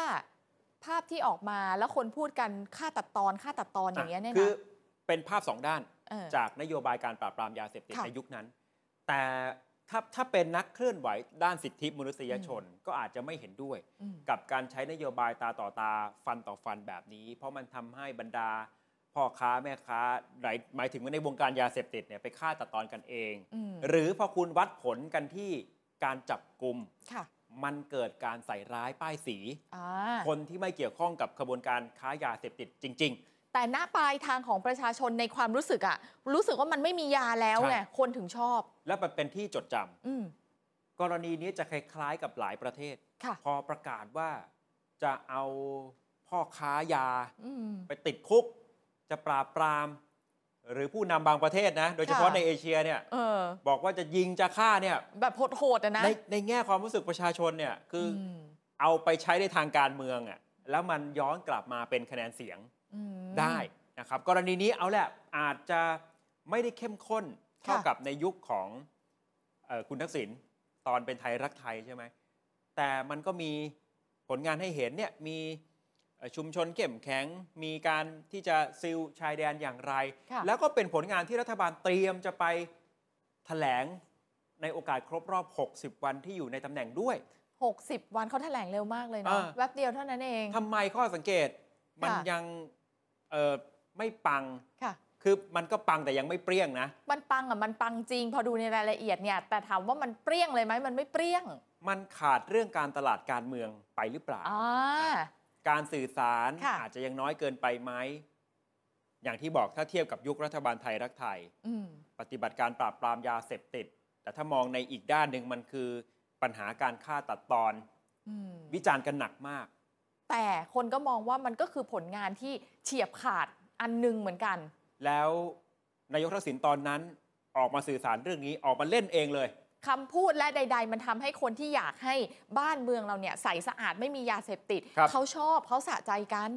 ภาพที่ออกมาแล้วคนพูดกันค่าตัดตอนค่าตัดตอนอย่างเงี้ยเนี่ยคือนะเป็นภาพสองด้านเออจากนโยบายการปราบปรามยาเสพติดค่ะในยุคนั้น แต่ ถ้าถ้าเป็นนักเคลื่อนไหวด้านสิทธิมนุษยชนก็อาจจะไม่เห็นด้วยอืมกับการใช้นโยบายตาต่อตาฟันต่อฟันแบบนี้ เพราะมันทำให้บรรดาพ่อค้าแม่ค้าหมายหมายถึงว่าในวงการยาเสพติดเนี่ยไปฆ่าตัดตอนกันเองอืมหรือพอคุณวัดผลกันที่การจับกลุ่มค่ะมันเกิดการใส่ร้ายป้ายสีอ่าคนที่ไม่เกี่ยวข้องกับขบวนการค้ายาเสพติดจริง แต่หน้าปลายทางของประชาชนในความรู้สึกอะรู้สึกว่ามันไม่มียาแล้วใช่ไงคนถึงชอบๆและมันเป็นที่จดจำอืมกรณีนี้จะคล้ายๆกับหลายประเทศค่ะพอประกาศว่าจะเอาพ่อค้ายาอืมไปติดคุก จะปราบปราม หรือผู้นำบางประเทศนะ โดยเฉพาะค่ะในเอเชียเนี่ยเออบอกว่าจะยิงจะฆ่าเนี่ย แบบโหดๆอะนะในในแง่ความรู้สึกประชาชนเนี่ยคืออมเอาไปใช้ในทางการเมืองอะแล้วมันย้อนกลับมาเป็นคะแนนเสียงอืม ได้นะครับกรณีนี้เอาแหละอาจจะไม่ได้เข้มข้นเท่าค่ะกับในยุคของเออคุณทักษิณตอนเป็นไทยรักไทยใช่ไหมแต่มันก็มีผลงานให้เห็นเนี่ยมีเอ่อชุมชนเข้มแข็งมีการที่จะซิลชายแดนอย่างไรค่ะแล้วก็เป็นผลงานที่รัฐบาลเตรียมจะไปแถลงในโอกาสครบรอบ 60 วันที่อยู่ในตำแหน่งด้วย 60 วันเขาแถลงเร็วมากเลยเนาะอ่าแวบเดียวเท่านั้นเองทำไมข้อสังเกต มันค่ะยังเอ่อไม่ปังค่ะ คือมันก็ปังแต่ยังไม่เปรี้ยงนะ มันปังอะมันปังจริง พอดูในรายละเอียดเนี่ย แต่ถามว่ามันเปรี้ยงเลยไหมมันไม่เปรี้ยง มันขาดเรื่องการตลาดการเมืองไปหรือเปล่าอ่าการสื่อสารค่ะอาจจะยังน้อยเกินไปไหมอย่างที่บอกถ้าเทียบกับยุครัฐบาลไทยรักไทยอืมปฏิบัติการปราบปรามยาเสพติด แต่ถ้ามองในอีกด้านหนึ่งมันคือปัญหาการฆ่าตัดตอนอืมวิจารณ์กันหนักมาก แต่คนก็มองว่ามันก็คือผลงานที่เฉียบขาดอันหนึงเหมือนกัน แล้วนายกทักษิณตอนนั้นออกมาสื่อสารเรื่องนี้ออกมาเล่นเองเลยคำพูดและใด ๆ มันทำให้คนที่อยากให้บ้านเมืองเราเนี่ยใสสะอาดไม่มียาเสพติดครับเขาชอบเขาสะใจกัน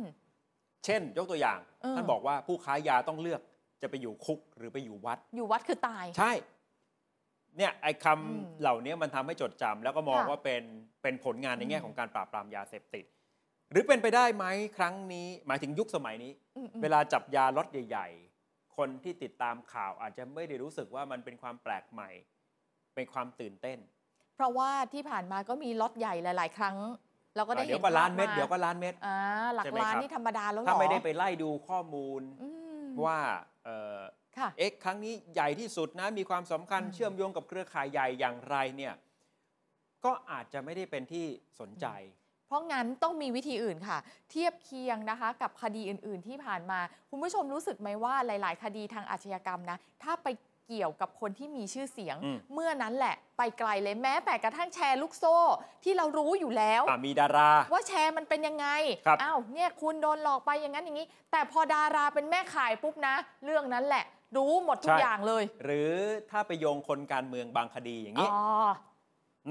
เช่น ยกตัวอย่างเออท่านบอกว่าผู้ค้ายาต้องเลือกจะไปอยู่คุกหรือไปอยู่วัด อยู่วัดคือตาย ใช่ เนี่ยไอ้คอืมำเหล่านี้มันทำให้จดจำแล้วก็มองค่ะว่าเป็นเป็นผลงานในแง่อืมของการปราบปรามยาเสพติด หรือเป็นไปได้ไหมครั้งนี้ หมายถึงยุคสมัยนี้อืมอืมเวลาจับยาล็อตใหญ่ ๆ คนที่ติดตามข่าวอาจจะไม่ได้รู้สึกว่ามันเป็นความแปลกใหม่ เป็นความตื่นเต้น เพราะว่าที่ผ่านมาก็มีล็อตใหญ่หลาย ๆ ครั้งเราก็ได้อะเห็เดี๋ยนวก็ล้านภพเม็ดมเดี๋ยวก็ล้านเม็ดอ่าหลักใช่ไหมล้านครับนี่ธรรมดาแล้วเหรอถ้าไม่ได้ไปไล่ดูข้อมูลอืมว่าเอ่อค่ะเอ็กครั้งนี้ใหญ่ที่สุดนะมีความสำคัญอืมเชื่อมโยงกับเครือข่ายใหญ่อย่างไรเนี่ยก็อาจจะไม่ได้เป็นที่สนใจ เพราะงั้นต้องมีวิธีอื่นค่ะ เทียบเคียงนะคะ กับคดีอื่น ๆ ที่ผ่านมา คุณผู้ชมรู้สึกไหมว่าหลาย ๆ คดีทางอาชญากรรมนะ ถ้าไปเกี่ยวกับคนที่มีชื่อเสียงอืมเมื่อนั้นแหละ ไปไกลเลยแม้แต่กระทั่งแชร์ลูกโซ่ ที่เรารู้อยู่แล้วอะมีดารา ว่าแชร์มันเป็นยังไงครับอ้าวเนี่ยคุณโดนหลอกไปอย่างนั้นอย่างนี้ แต่พอดาราเป็นแม่ขายปุ๊บนะ เรื่องนั้นแหละรู้หมดทุกอย่างเลย หรือถ้าไปโยงคนการเมืองบางคดีอย่างนี้อ๋อ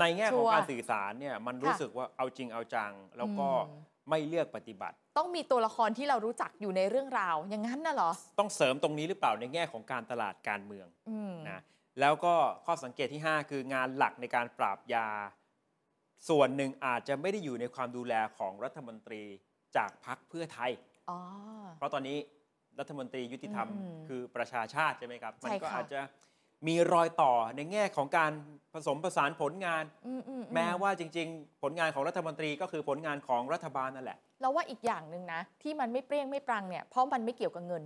ในแง่ของชัวร์การสื่อสารเนี่ยมันรู้ค่ะสึกว่าเอาจริงเอาจัง แล้วก็อืมไม่เลือกปฏิบัติ ต้องมีตัวละครที่เรารู้จักอยู่ในเรื่องราว อย่างนั้นน่ะเหรอ ต้องเสริมตรงนี้หรือเปล่าในแง่ของการตลาดการเมืองอืมนะแล้วก็ข้อสังเกตที่ 5 คืองานหลักในการปราบยา ส่วนหนึ่งอาจจะไม่ได้อยู่ในความดูแลของรัฐมนตรีจากพรรคเพื่อไทยอ๋อเพราะตอนนี้รัฐมนตรียุติธรรมอืมคือประชาชาติใช่ไหมครับใช่มัก็ค่ะอาจจะ มีรอยต่อในแง่ของการผสมผสานผลงานอืมอืมอืแม้ว่าจริง ๆ ผลงานของรัฐมนตรีก็คือผลงานของรัฐบาลนั่นแหละ เราว่าอีกอย่างหนึ่งนะ ที่มันไม่เปรี้ยงไม่ปรังเนี่ยเพราะมันไม่เกี่ยวกับเงิน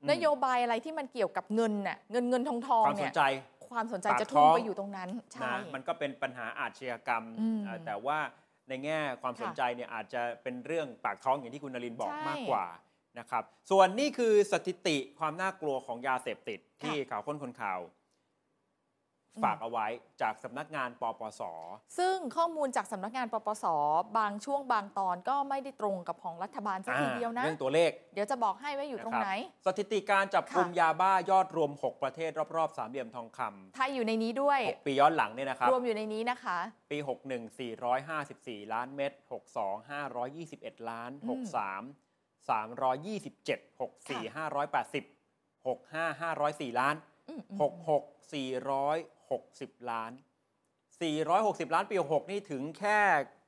อืมนโยบายอะไรที่มันเกี่ยวกับเงินน่ะเงินเงินทองทองความสเนี่นยใจความสนใจปากจะท้ทุ่มองไปอยู่ตรงนั้นใช่นะมันก็เป็นปัญหาอาชญากรรมอืมเอ่อแต่ว่าในแง่ความสนค่ะใจเนี่ยอาจจะเป็นเรื่องปากท้องอย่างที่คุณนรินทร์บอกใช่มากกว่า นะครับ ส่วนนี่คือสถิติความน่ากลัวของยาเสพติดที่ข่าวค้นคนข่าวอืมฝากเอาไว้จากสำนักงานปปส ซึ่งข้อมูลจากสำนักงานปปส บางช่วงบางตอนก็ไม่ได้ตรงกับของรัฐบาลสักทีเดียวนะเรื่องตัวเลข เดี๋ยวจะบอกให้ว่าอยู่ตรงไหน สถิติการจับกลุ่มค่ะยาบ้ายอดรวม 6 ประเทศรอบๆสามเหลี่ยมทองคไทยอยู่ในนี้ด้วยำ6ปีย้อนหลังเนี่ยนะครับรวมอยู่ในนี้นะคะ ปี 61 454 ล้านเม็ด62 521 ล้านอืม63 327 64 580 65 504 ล้านอืมอืม66 460 ล้าน 460 ล้านปี66นี่ถึงแค่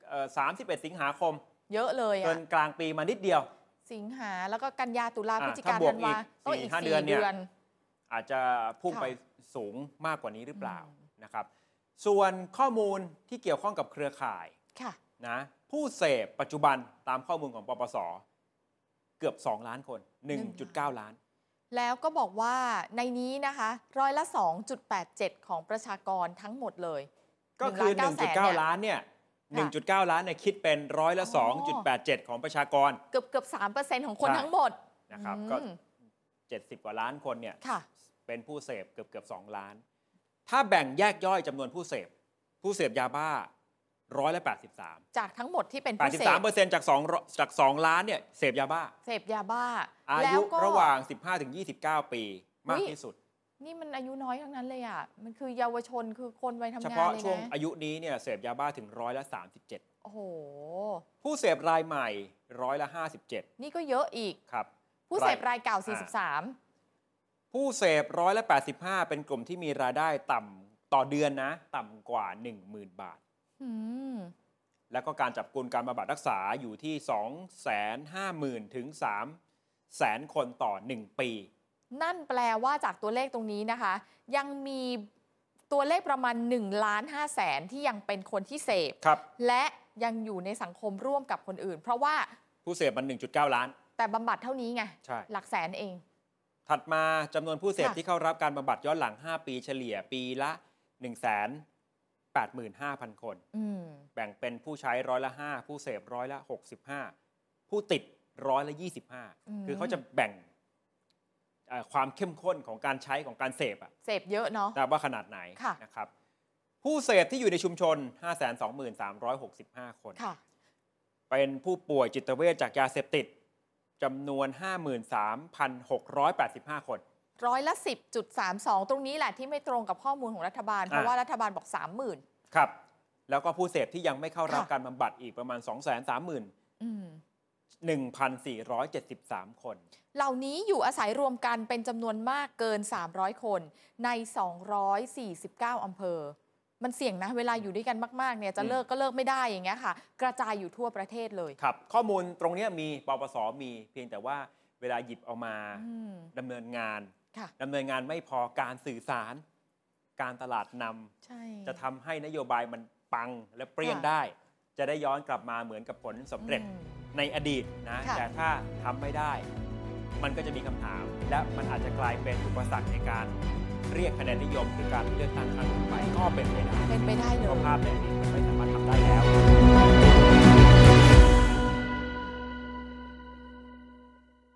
เอ่อ31 สิงหาคม เยอะเลยเกิอะนกลางปีมานิดเดียว สิงหาแล้วก็กันยาตุลาอะพฤศจิกาถ้าบวธักนวาอีกต้องสี่อีกห้าสี่เดือนเนี่ยเดือนอาจจะพุ่งค่ะไปสูงมากกว่านี้หรือเปล่าอืมนะครับ ส่วนข้อมูลที่เกี่ยวข้องกับเครือข่ายค่ะนะผู้เสพปัจจุบันตามข้อมูลของปปส เกือบ 2 ล้านคน 1.9 ล้าน แล้วก็บอกว่าในนี้นะคะร้อยละ 2.87 ของประชากรทั้งหมดเลย ก็คือ 1 9 1.9ล้านเนี่ยค่ะ1.9 ล้านเนี่ยคิดเป็นร้อยละอ๋อ2.87 ของประชากร เกือบเกือบสามเปอร์เซ็นต์ของคนใช่ทั้งหมดนะครับอืมก็ 70 กว่าล้านคนเนี่ยค่ะเป็นผู้เสพเกือบเกือบ2ล้าน ถ้าแบ่งแยกย่อยจำนวนผู้เสพ ผู้เสพยาบ้า ร้อยละ83 จากทั้งหมดที่เป็นผู้เสพ83เปอร์เซ็นต์จาก2จาก 2 ล้านเนี่ยเสพยาบ้า เสพยาบ้า อาแล้ยุวก็ระหว่าง 15ถึง29 ปีมากอุ๊ยที่สุด นี่มันอายุน้อยทั้งนั้นเลยอะ มันคือเยาวชนคือคนวัยทำเฉงานพาะเลยช่วงนะอายุนี้เนี่ยเสพยาบ้าถึงร้อยละโอ้โห37ผู้เสพรายใหม่ร้อยละนี่ก็เยอะอีก57ครับ ผู้เสพรายเก่าอ่า 43 ผู้เสพร้อยละ85 เป็นกลุ่มที่มีรายได้ต่ำต่อเดือนนะ ต่ำกว่า 10,000 บาทอืม แล้วก็การจับกลุ่มการบำบัดรักษาอยู่ที่ 250,000ถึง300,000คนต่อ 1 ปี นั่นแปลว่าจากตัวเลขตรงนี้นะคะ ยังมีตัวเลขประมาณ1ล้าน5แสนที่ยังเป็นคนที่เสพครับ และยังอยู่ในสังคมร่วมกับคนอื่น เพราะว่าผู้เสพมัน 1.9 ล้าน แต่บำบัดเท่านี้ไง ใช่ หลักแสนเอง ถัดมาจำนวนผู้เสพค่ะ ที่เข้ารับการบำบัดย้อนหลัง 5 ปีเฉลี่ยปีละ 1 8 5 0 0 0 คนอืมแบ่งเป็นผู้ใช้ร้อยละ 5 ผู้เสพร้อยละ 65 ผู้ติดร้อยละอืม25 คือเขาจะแบ่งเอ่อความเข้มข้นของการใช้ของการเสพอะเสพเยอะเนาะนะว่าขนาดไหนค่ะนะครับผู้เสพที่อยู่ในชุมชน 523,365 คนค่ะเป็นผู้ป่วยจิตเวชจากยาเสพติดจำนวน 53,685 คน ร้อยละ 10.32 ตรงนี้แหละที่ไม่ตรงกับข้อมูลของรัฐบาล เพราะอะว่ารัฐบาลบอก 30,000 ครับ แล้วก็ผู้เสพที่ยังไม่เข้ารับค่ะการบำบัดอีกประมาณ 2 3 0 0 0 0อืม1,473 คน เหล่านี้อยู่อาศัยรวมกันเป็นจำนวนมากเกิน 300 คนใน 249 อำเภอ มันเสี่ยงนะ เวลาอยู่ด้วยกันมากๆเนี่ยจะอืมเลิกก็เลิกไม่ได้อย่างเงี้ยค่ะ กระจายอยู่ทั่วประเทศเลยครับ ข้อมูลตรงเนี้ยมีปปสมี เพียงแต่ว่าเวลาหยิบเอามาอืมดำเนินงานค่ะ ดำเนินงานไม่พอการสื่อสาร การตลาดนำใช่จะทำให้นโยบายมันปังและเปรี้ยงค่ะได้ จะได้ย้อนกลับมาเหมือนกับผลสำเร็จอืมในอดีตนะค่ะแต่ถ้าทำไม่ได้ มันก็จะมีคำถาม และมันอาจจะกลายเป็นอุปสรรคในการเรียกคะแนนนิยมหรือการเลือกตั้งครั้งต่อไปก็เป็นไปได้เป็นไปได้เลเพราะยภาพในอดีตมันไม่สามารถทำได้แล้ว